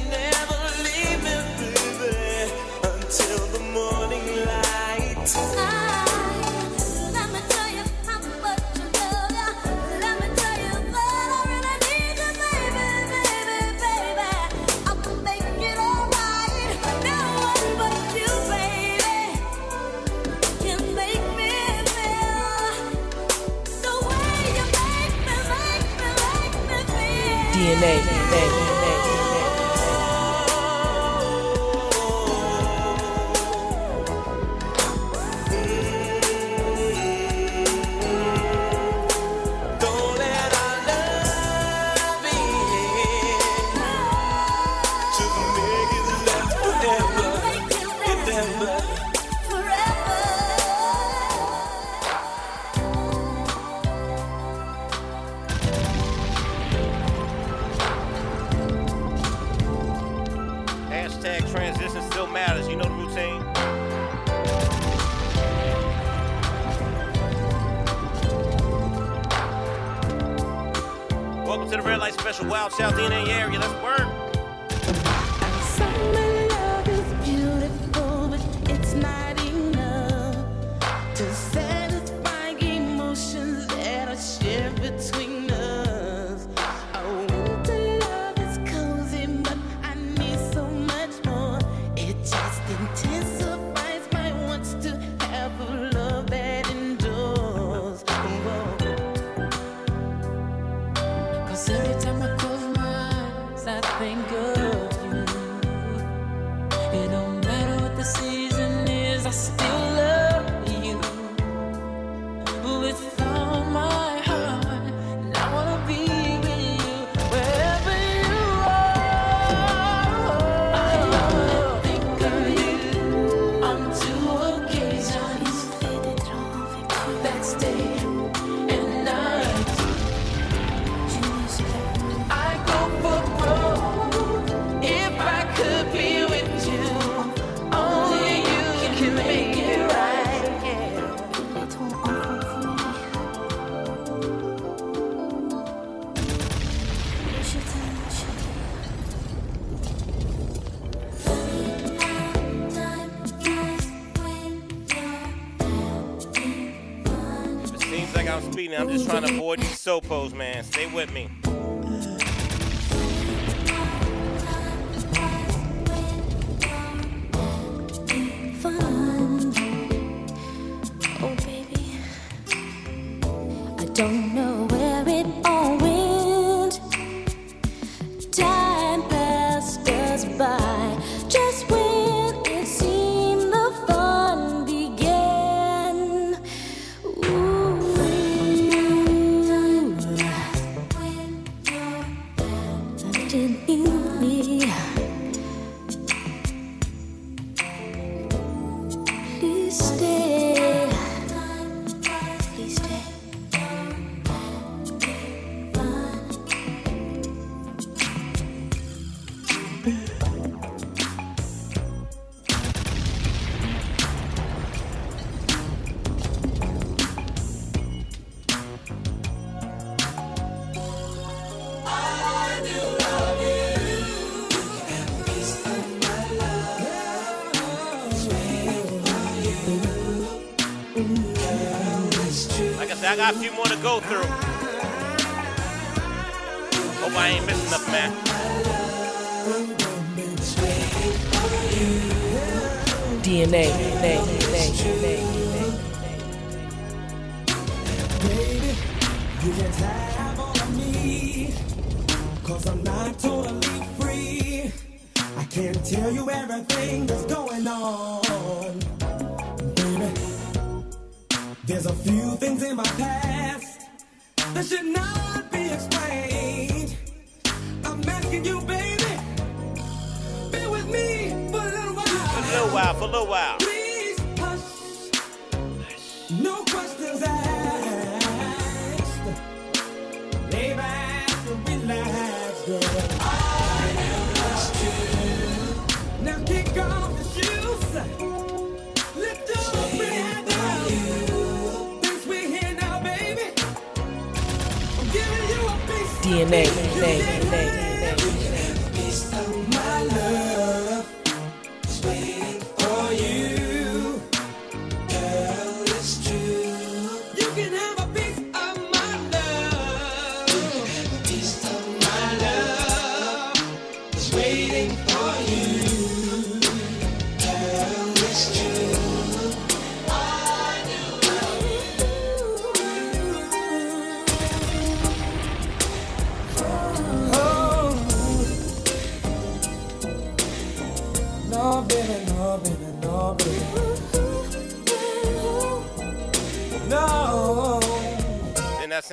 DNA.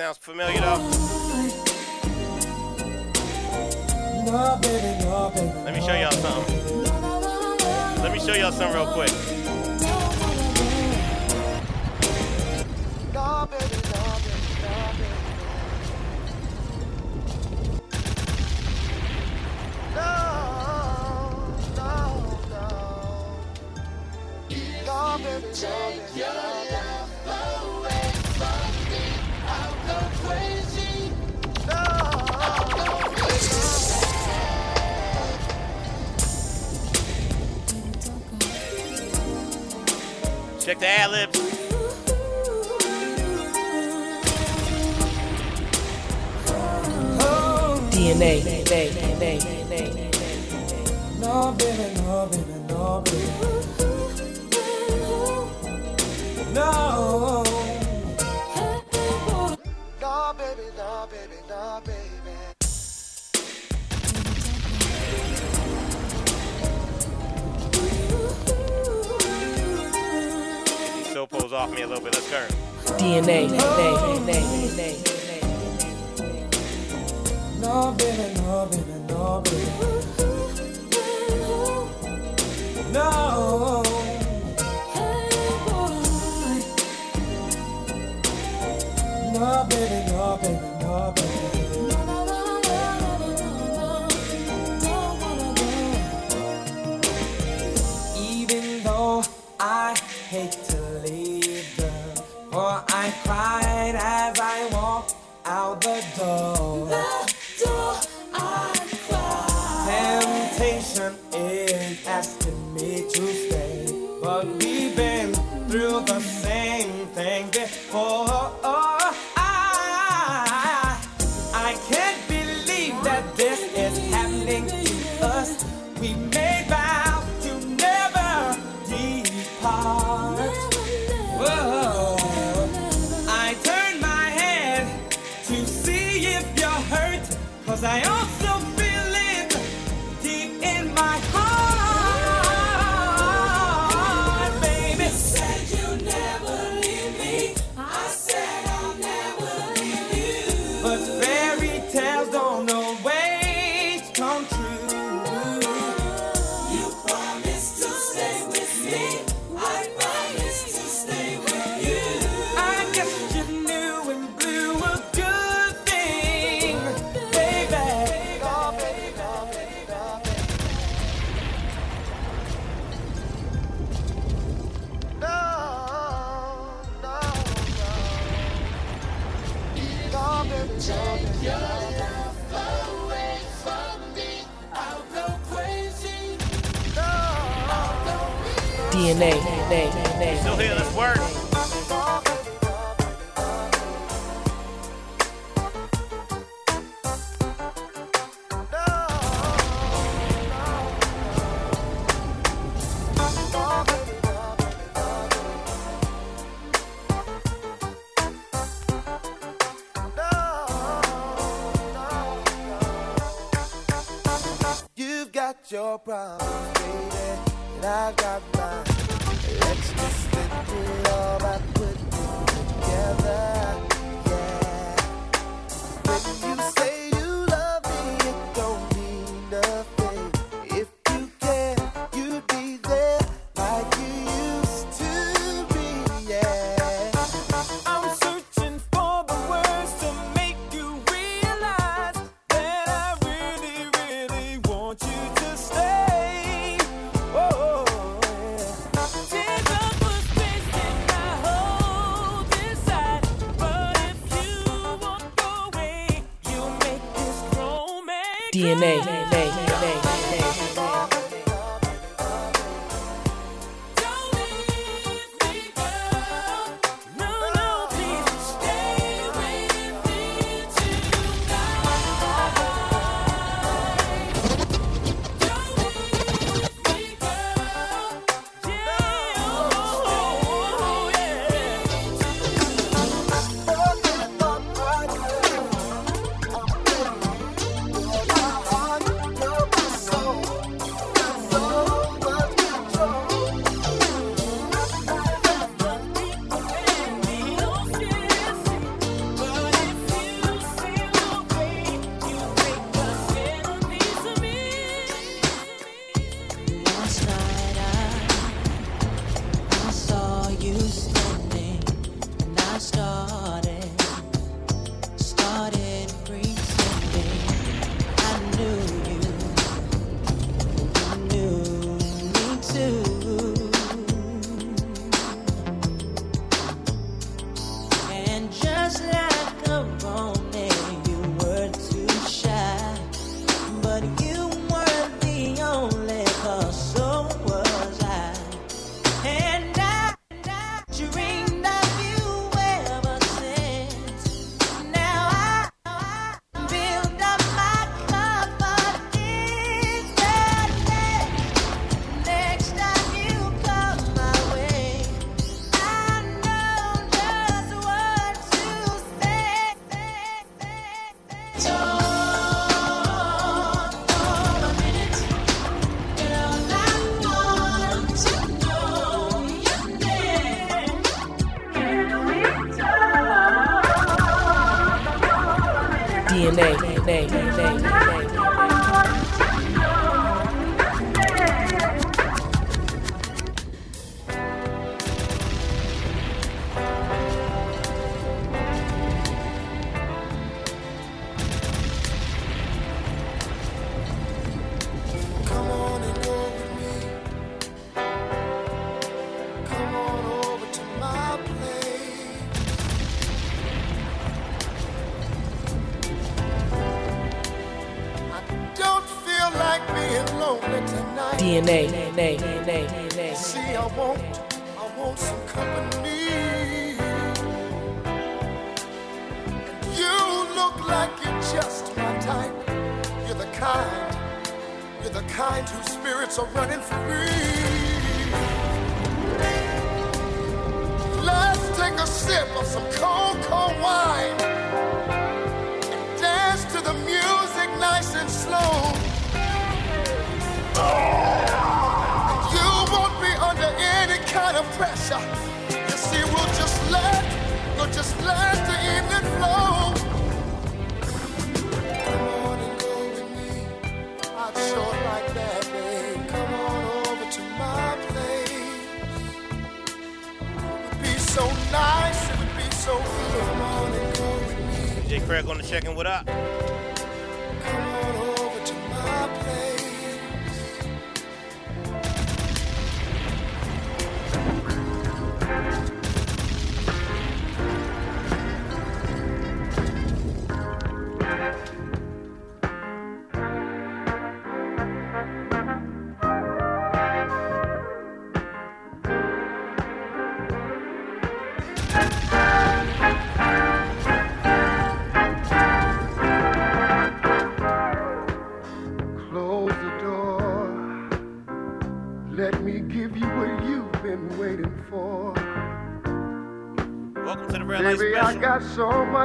sounds familiar though. Let me show y'all something. Let me show y'all something real quick. Check the ad libs. DNA, No, baby, no, baby, no, baby. off me a little bit. Let's go. DNA. No, baby, no, baby, no, baby. No.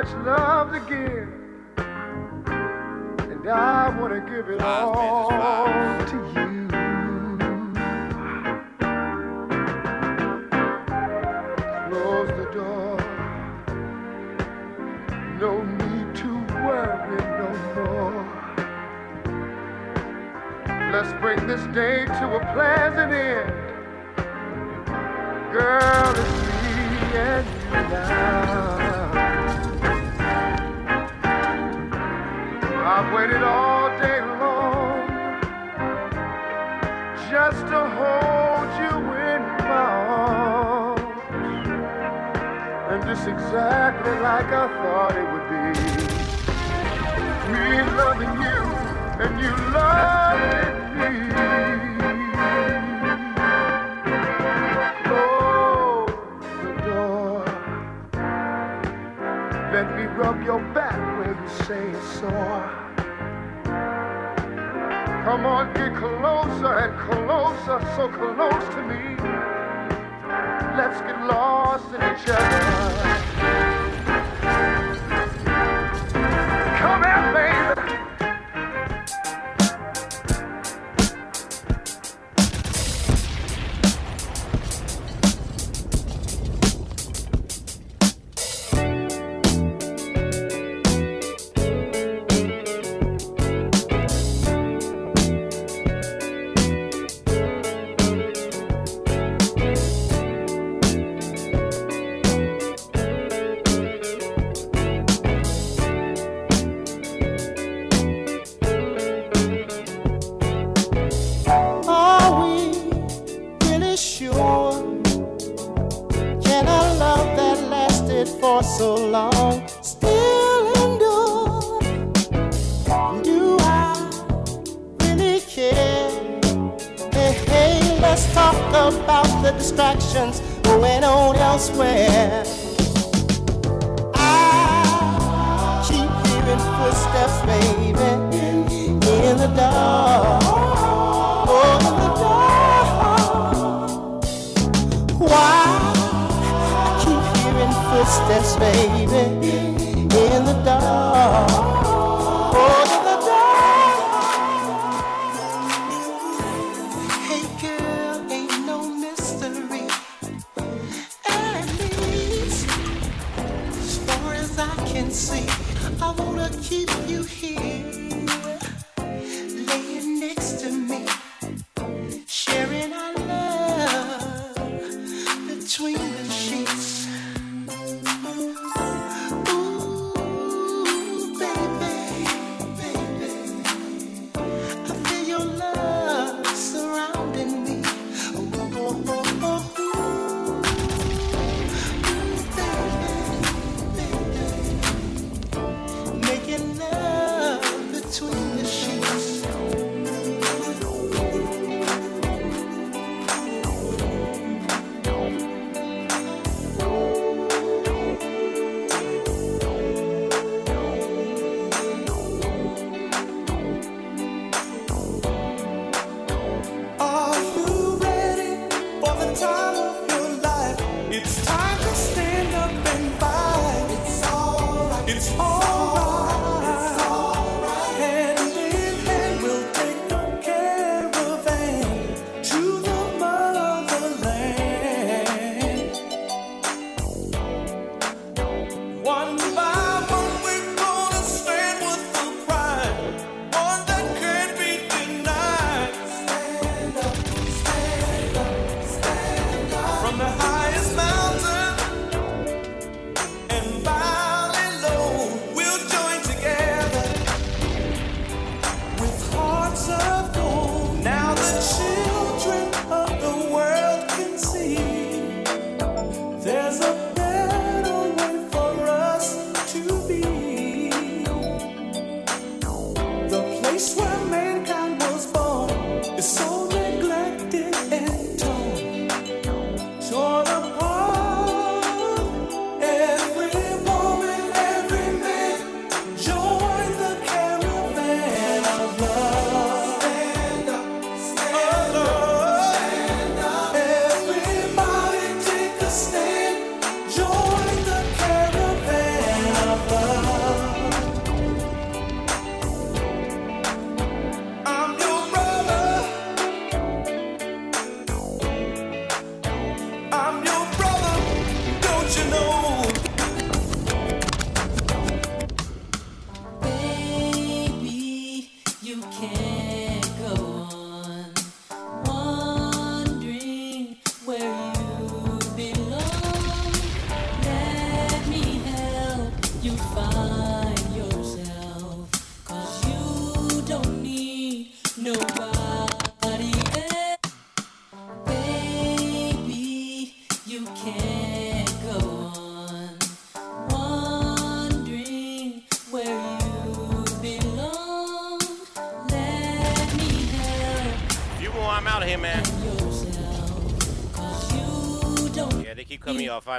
Much love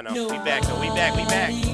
no, We back, though. We back, we back.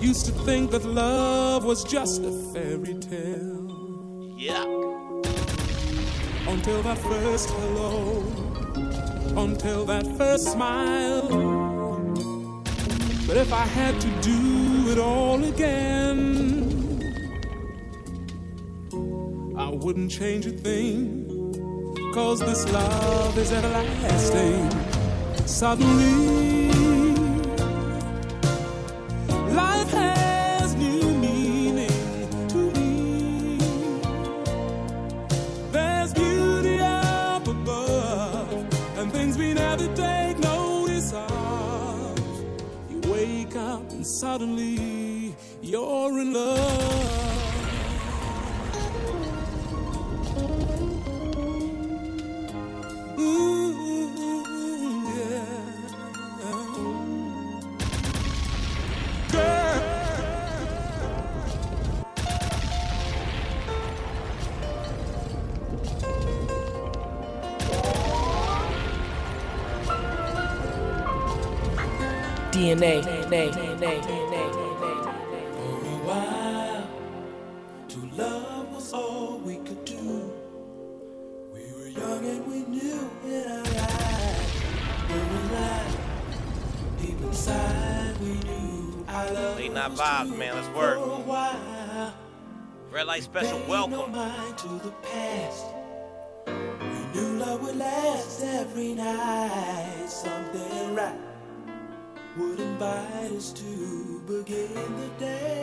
Used to think that love was just a fairy tale. Yeah. Until that first hello, until that first smile. But if I had to do it all again, I wouldn't change a thing. Cause this love is everlasting. Suddenly, suddenly you're in love. DNA, DNA, DNA, For a while, to love was all we could do. We were young and we knew in our eyes we were alive. Deep inside, we knew our love Late night was vibes, man. Let's for work. a while. Red light special, Pay no welcome. mind to the past. We knew love would last every night. Something right would invite us to begin the day.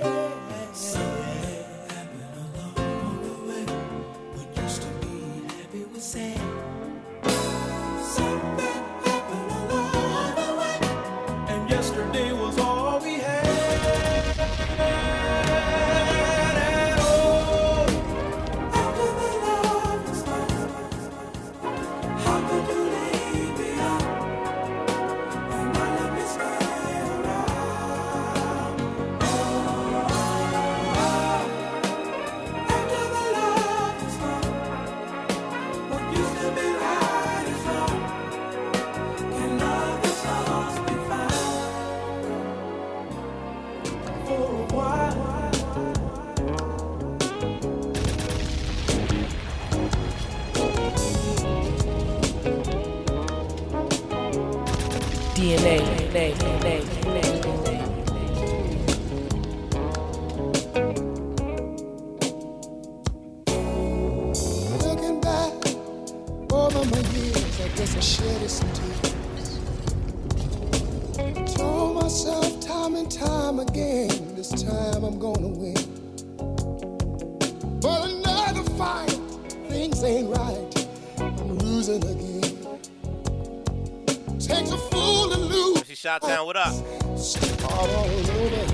What up? Start all over again.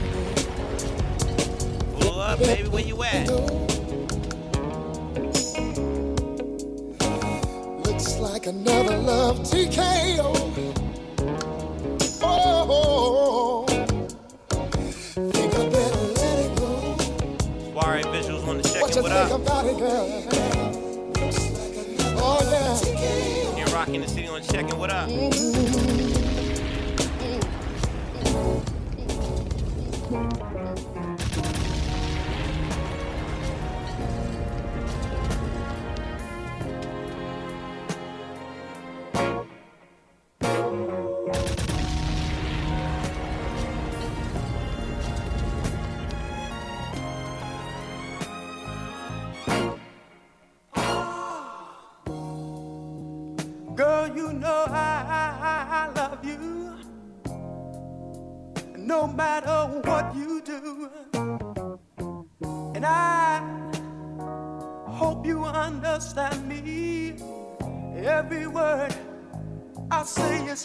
Pull up, baby, where you at? Looks like another love TKO. Oh, think I better let it go. Soiree visuals on the What you what think up? about it, girl? Oh yeah. Here rocking the city on checking what up? one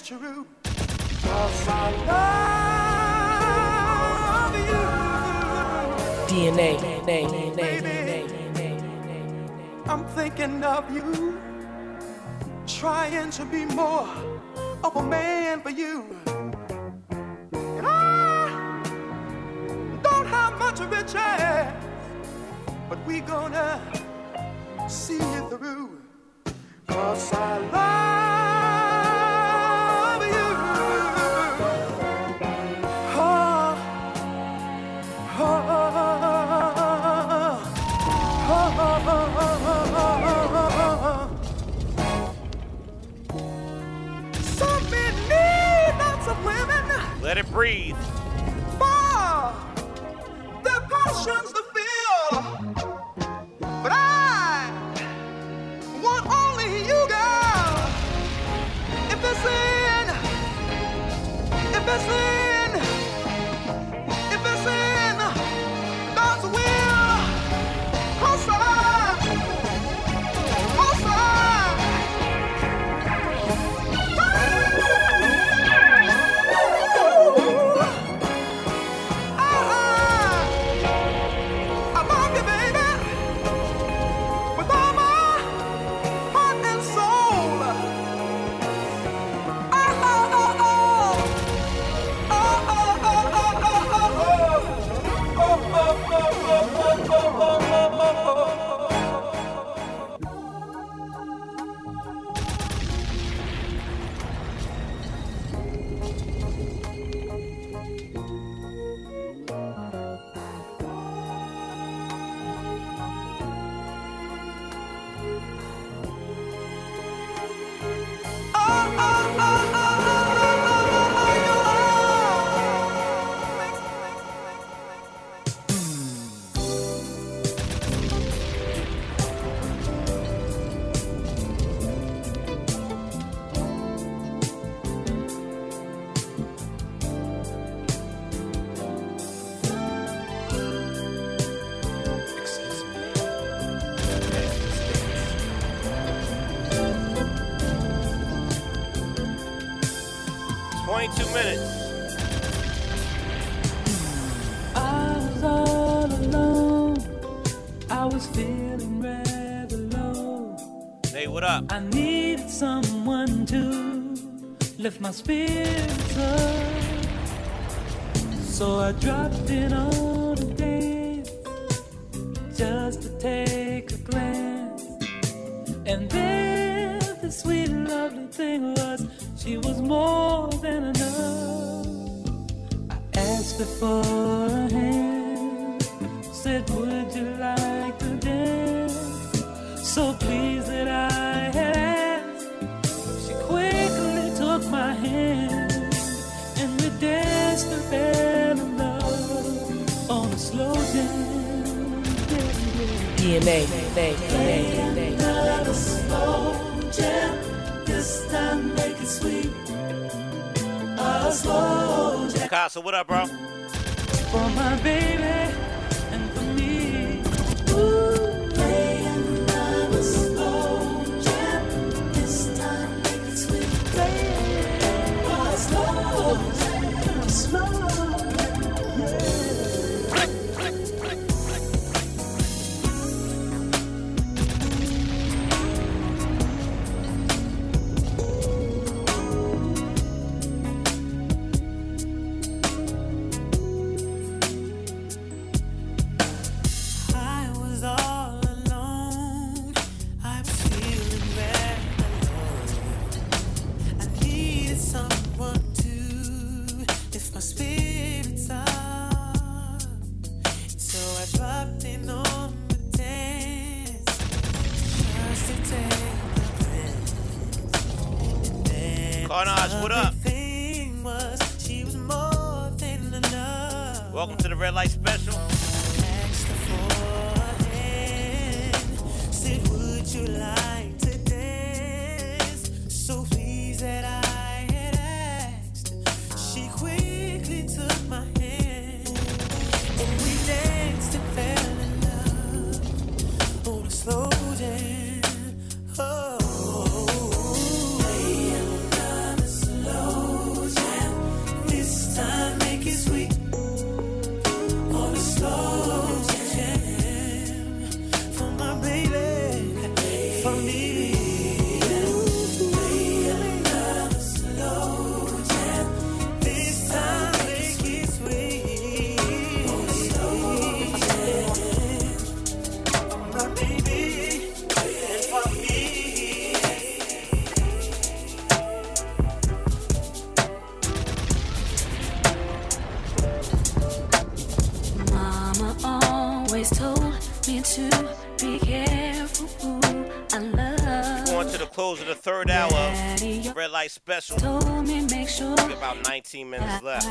true. Cause I love you. DNA. I'm thinking of you. Trying to be more of a man for you. And I don't have much but we gonna see it through. Cause I love Let it breathe. The passions must be special. Told me make sure about 19 minutes left.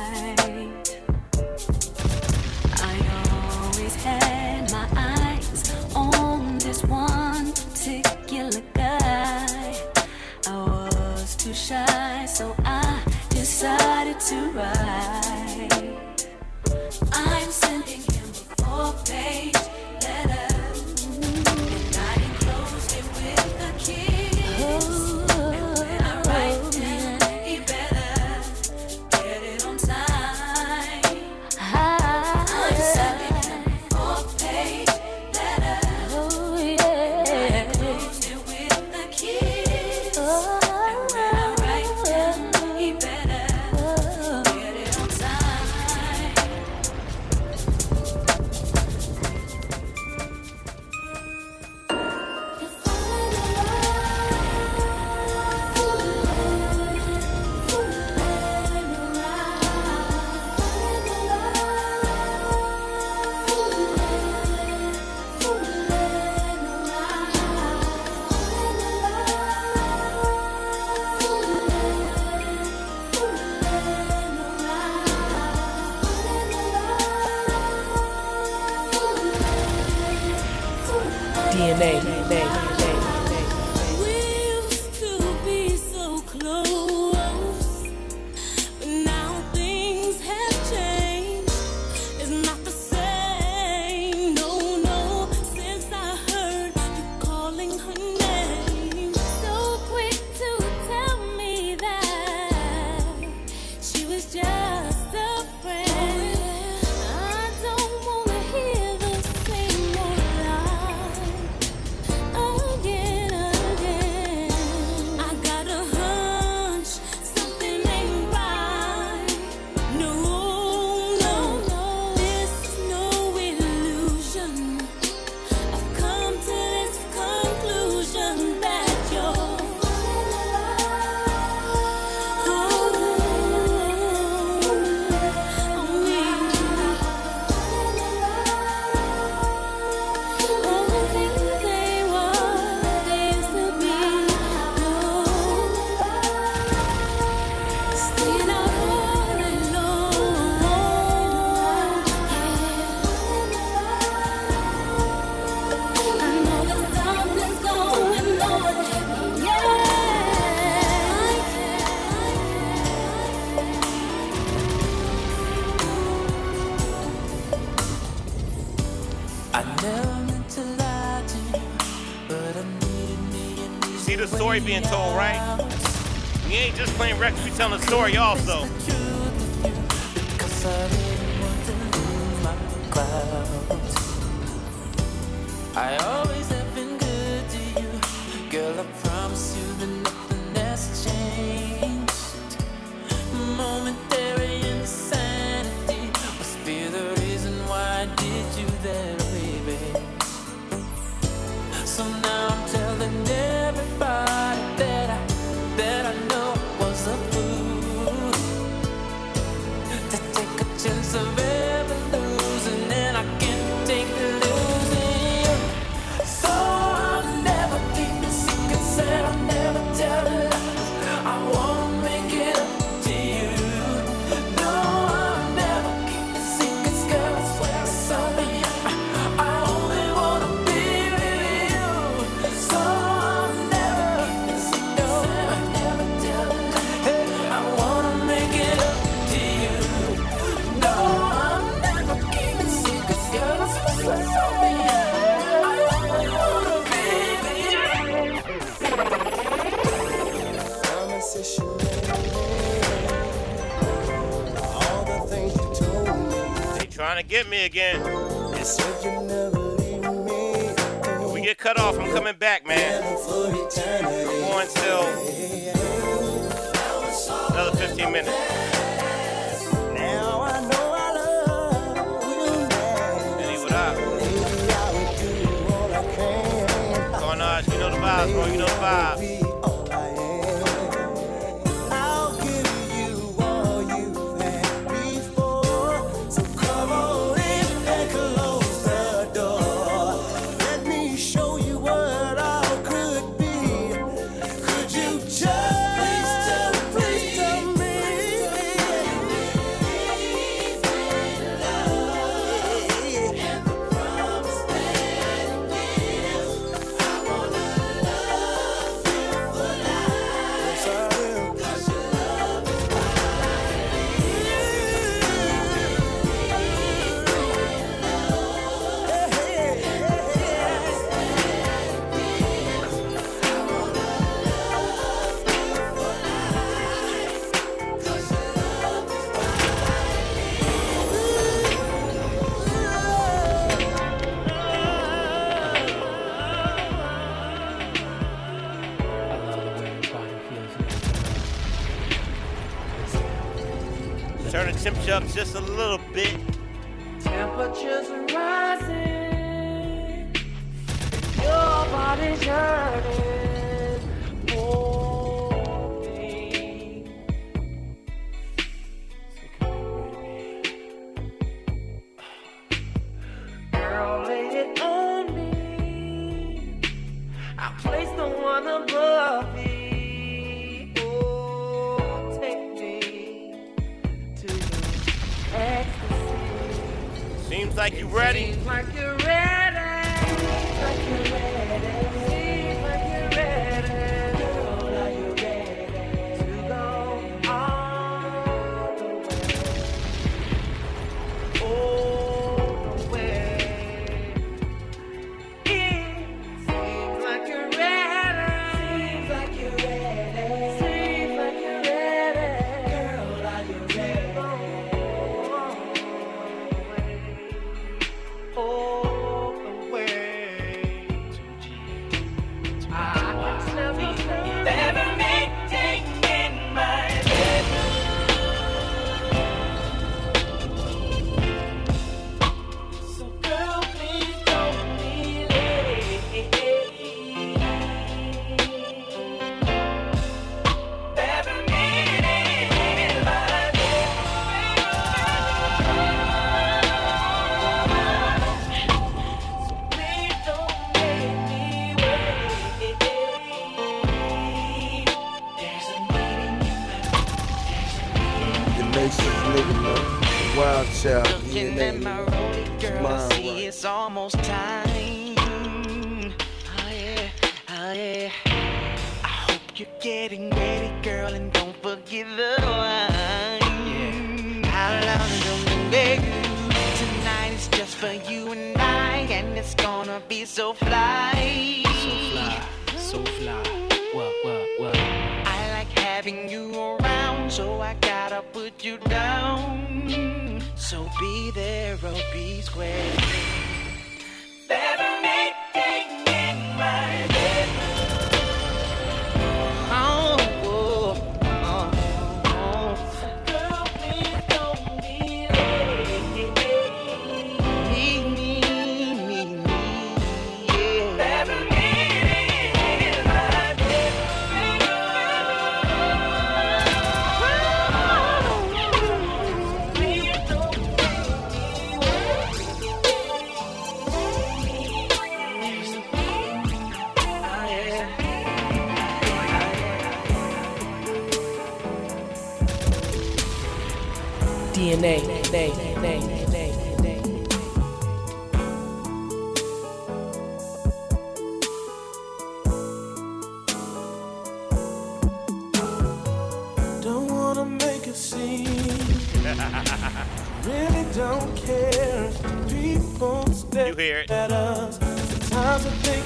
just playing Rex, we telling a story also. up just just for you and I, and it's gonna be so fly. So fly, so fly. What, what, what? I like having you around, so I gotta put you down. So be there, or be square. Baby.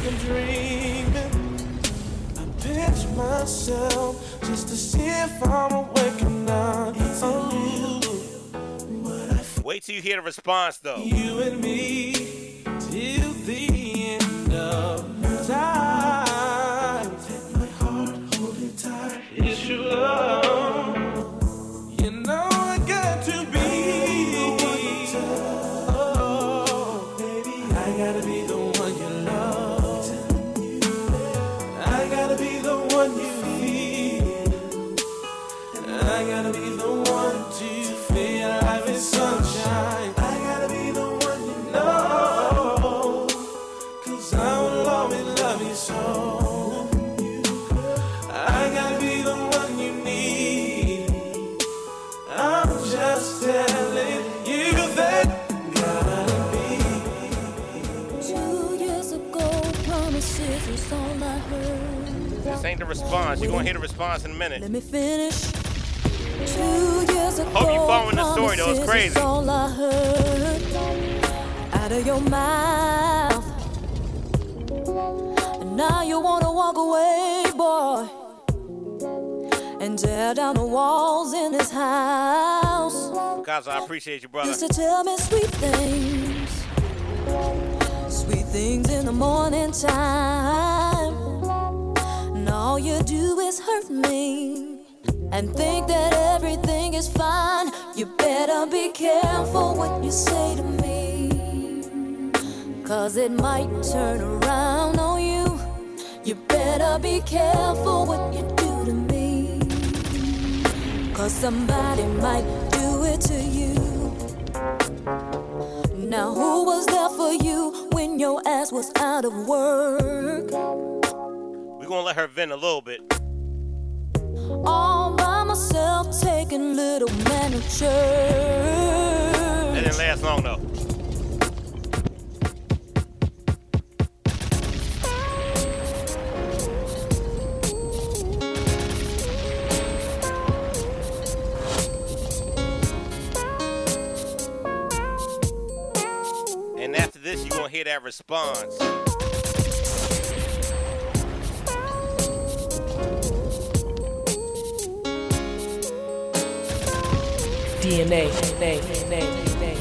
been dreaming. I pinch myself just to see if I'm awake or not. Oh. Wait till you hear the response, though. You and me. Response. You're gonna hear the response in a minute. Let me finish. Two years ago, Hope you following the story, though. It's crazy. all I heard out of your mouth. And now you wanna walk away, boy, and tear down the walls in this house. Guys, I appreciate you, brother. Used to tell me sweet things, sweet things in the morning time. All you do is hurt me and think that everything is fine. You better be careful what you say to me, cause it might turn around on you. You better be careful what you do to me, cause somebody might do it to you. Now, who was there for you when your ass was out of work? We're gonna let her vent a little bit. All by myself, taking little man to church. That didn't last long though. And after this, you're gonna hear that response. DNA, DNA, DNA, DNA.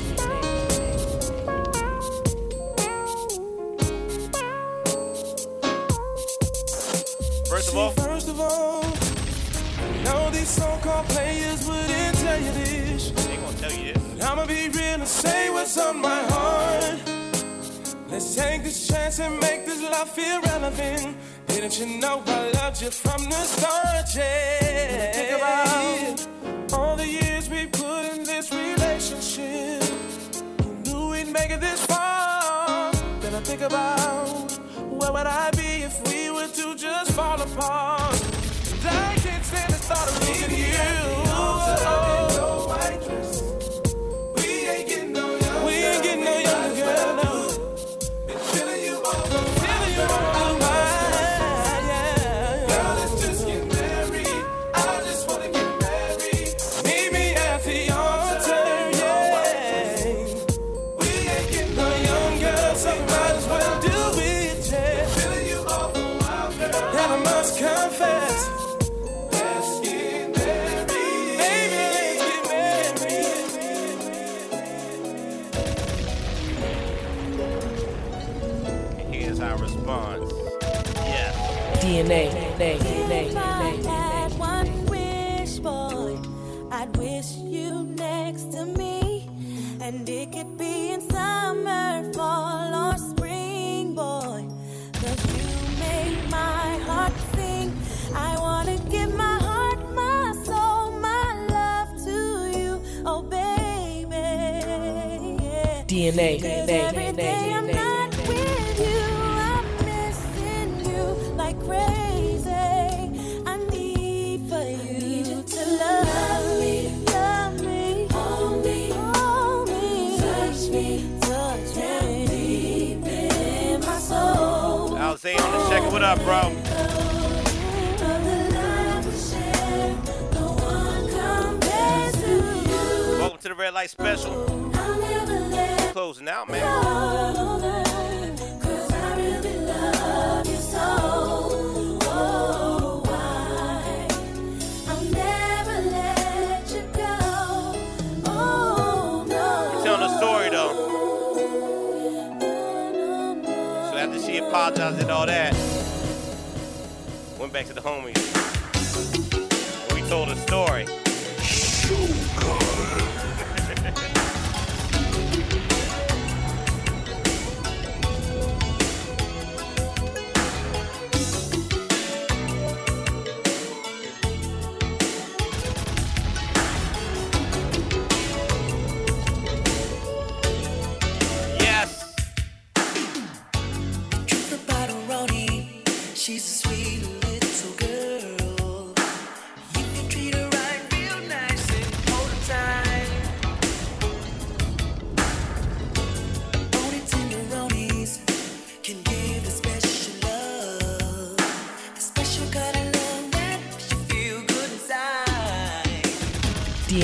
First of all, First of all, I know these so-called players wouldn't tell you this. they gonna tell you this. But I'ma be real and say what's on my heart. Let's take this chance and make this love feel relevant. Didn't you know I loved you from the start? Yeah. Think about all the years we put in this relationship. Who knew we'd make it this far? Then I think about where would I be if we were to just fall apart? Love we share, no one compares to you. Welcome to the Red Light Special. Closing out, man. Apologized and all that, went back to the homies. We told a story.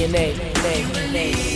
DNA,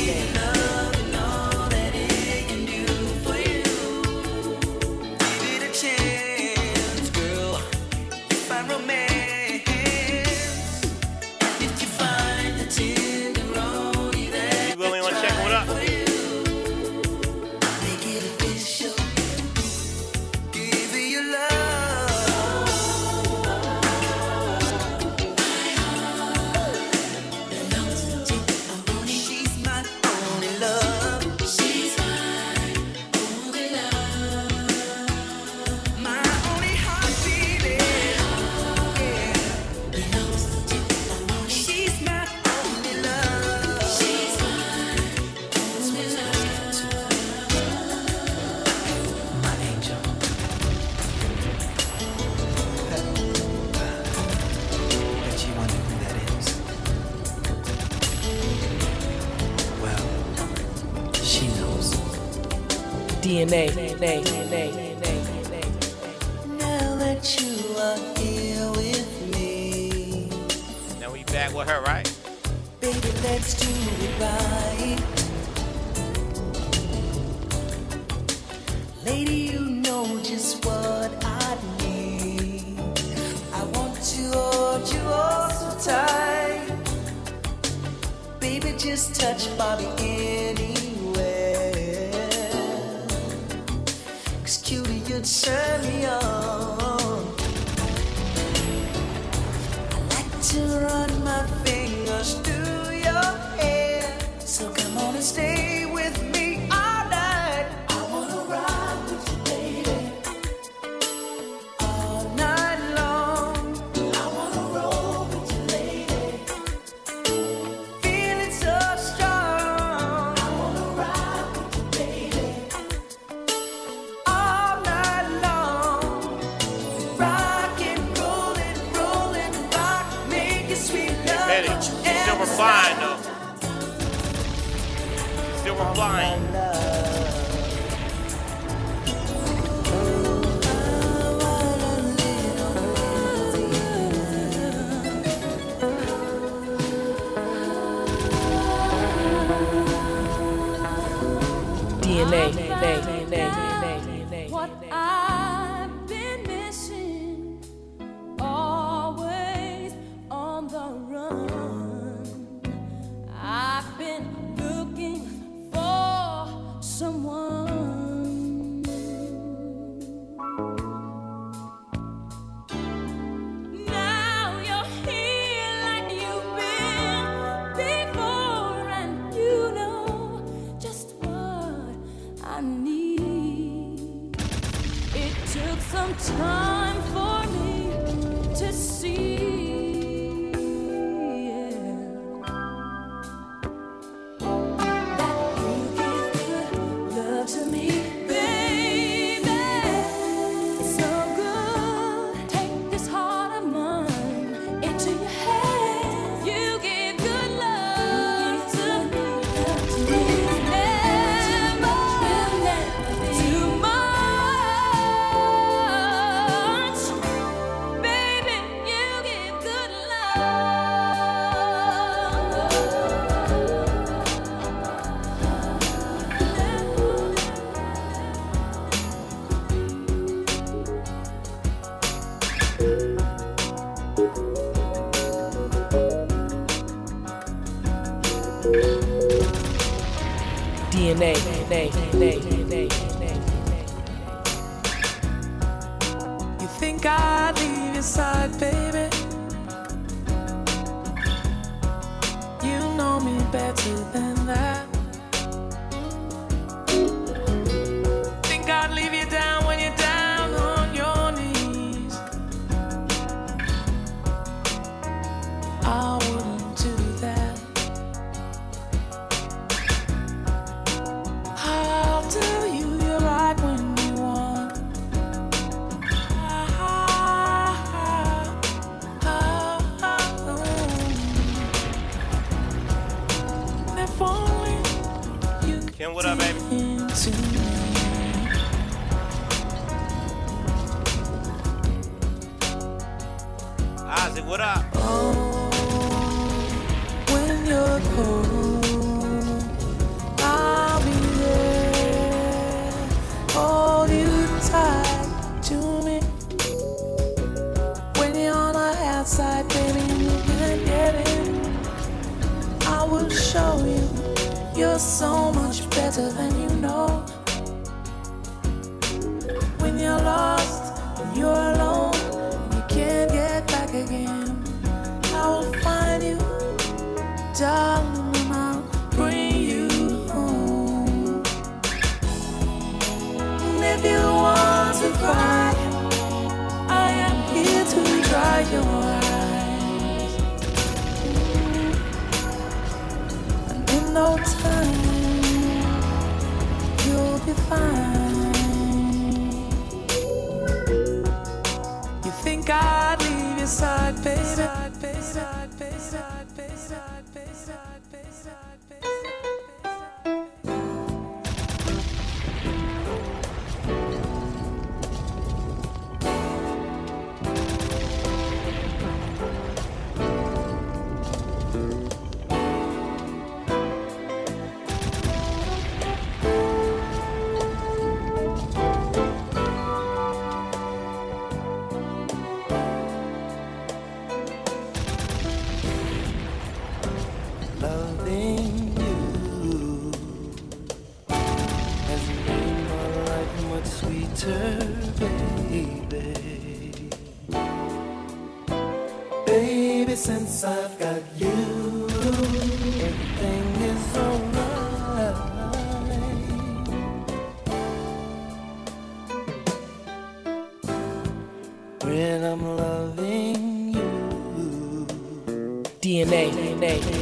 DNA, DNA, DNA,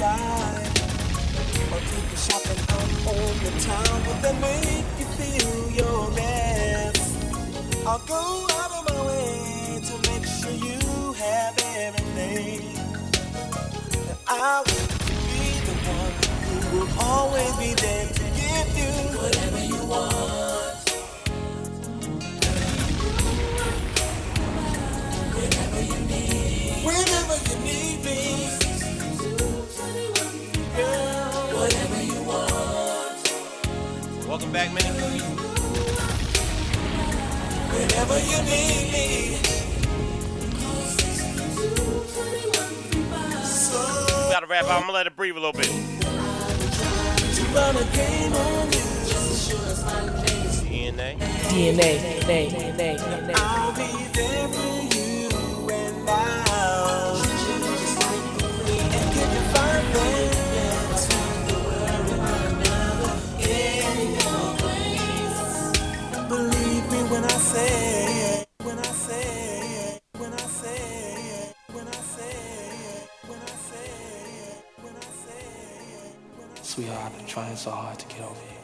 ride, or take you shopping out on the town, but then make you feel your best. I'll go out of my way to make sure you have everything. And I will be the one who will always be there to give you whatever you want. Whenever you need, whenever you need me, Welcome back, Minnie. Whenever you need me. So Gotta wrap up. I'm gonna let it breathe a little bit. to run a game on you. DNA. DNA, nay, nay, nay, nay. I'll be there for you and I'll and give you Sweetheart, I've been trying so hard to get over you.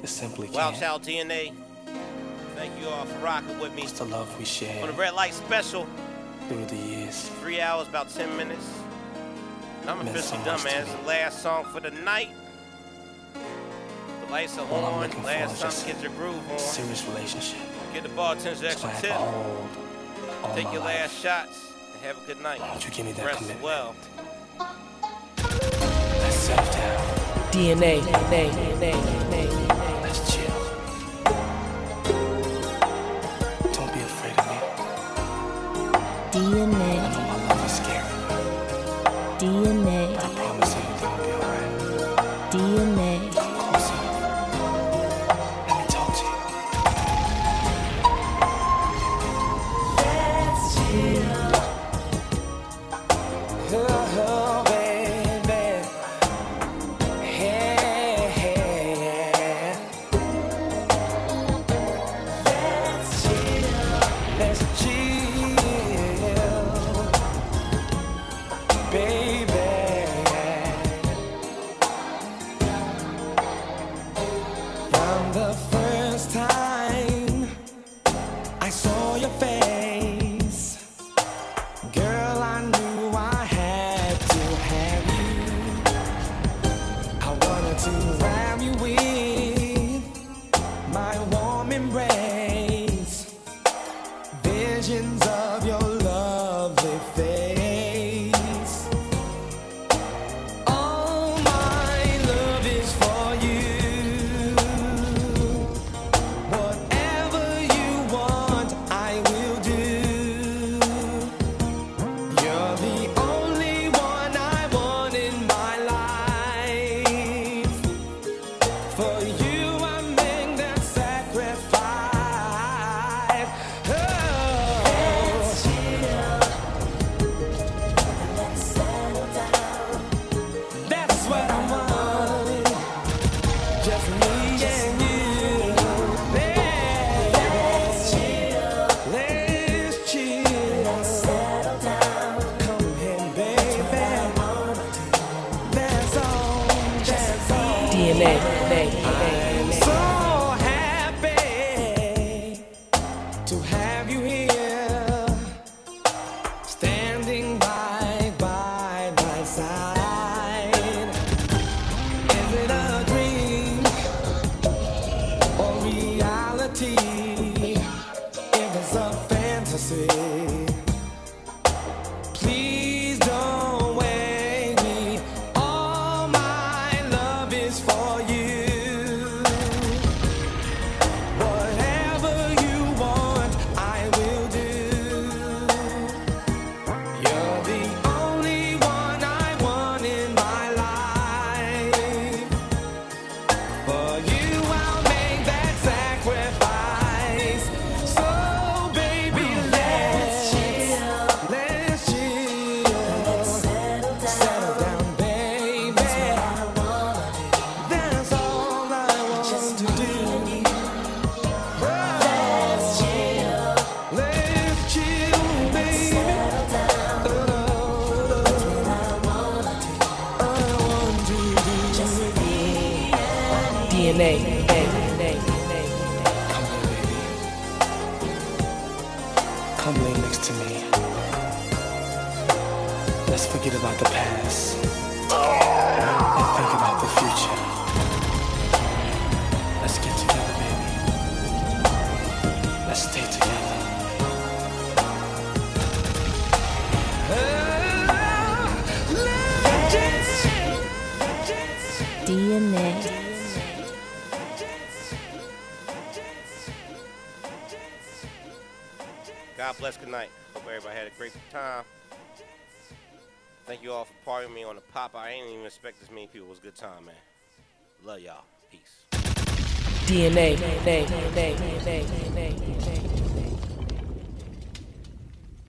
Just simply Wow, can't. Child DNA. Thank you all for rocking with me. It's the love we share. On the red light special, through the years. three hours, about 10 minutes. And I'm officially so done, man. It's the last song for the night. The lights are All I'm on. Last time get your groove on. serious relationship. Get the bartender's So I extra tip. to all Take your life. last shots and have a good night. Why don't you give me that Rest commitment? well. Let's settle down. DNA, nay, nay, nay, nay, nay. Let's chill. Don't be afraid of me. DNA, I didn't even expect this many people. It was a good time, man. Love y'all. Peace. DNA. DNA. DNA.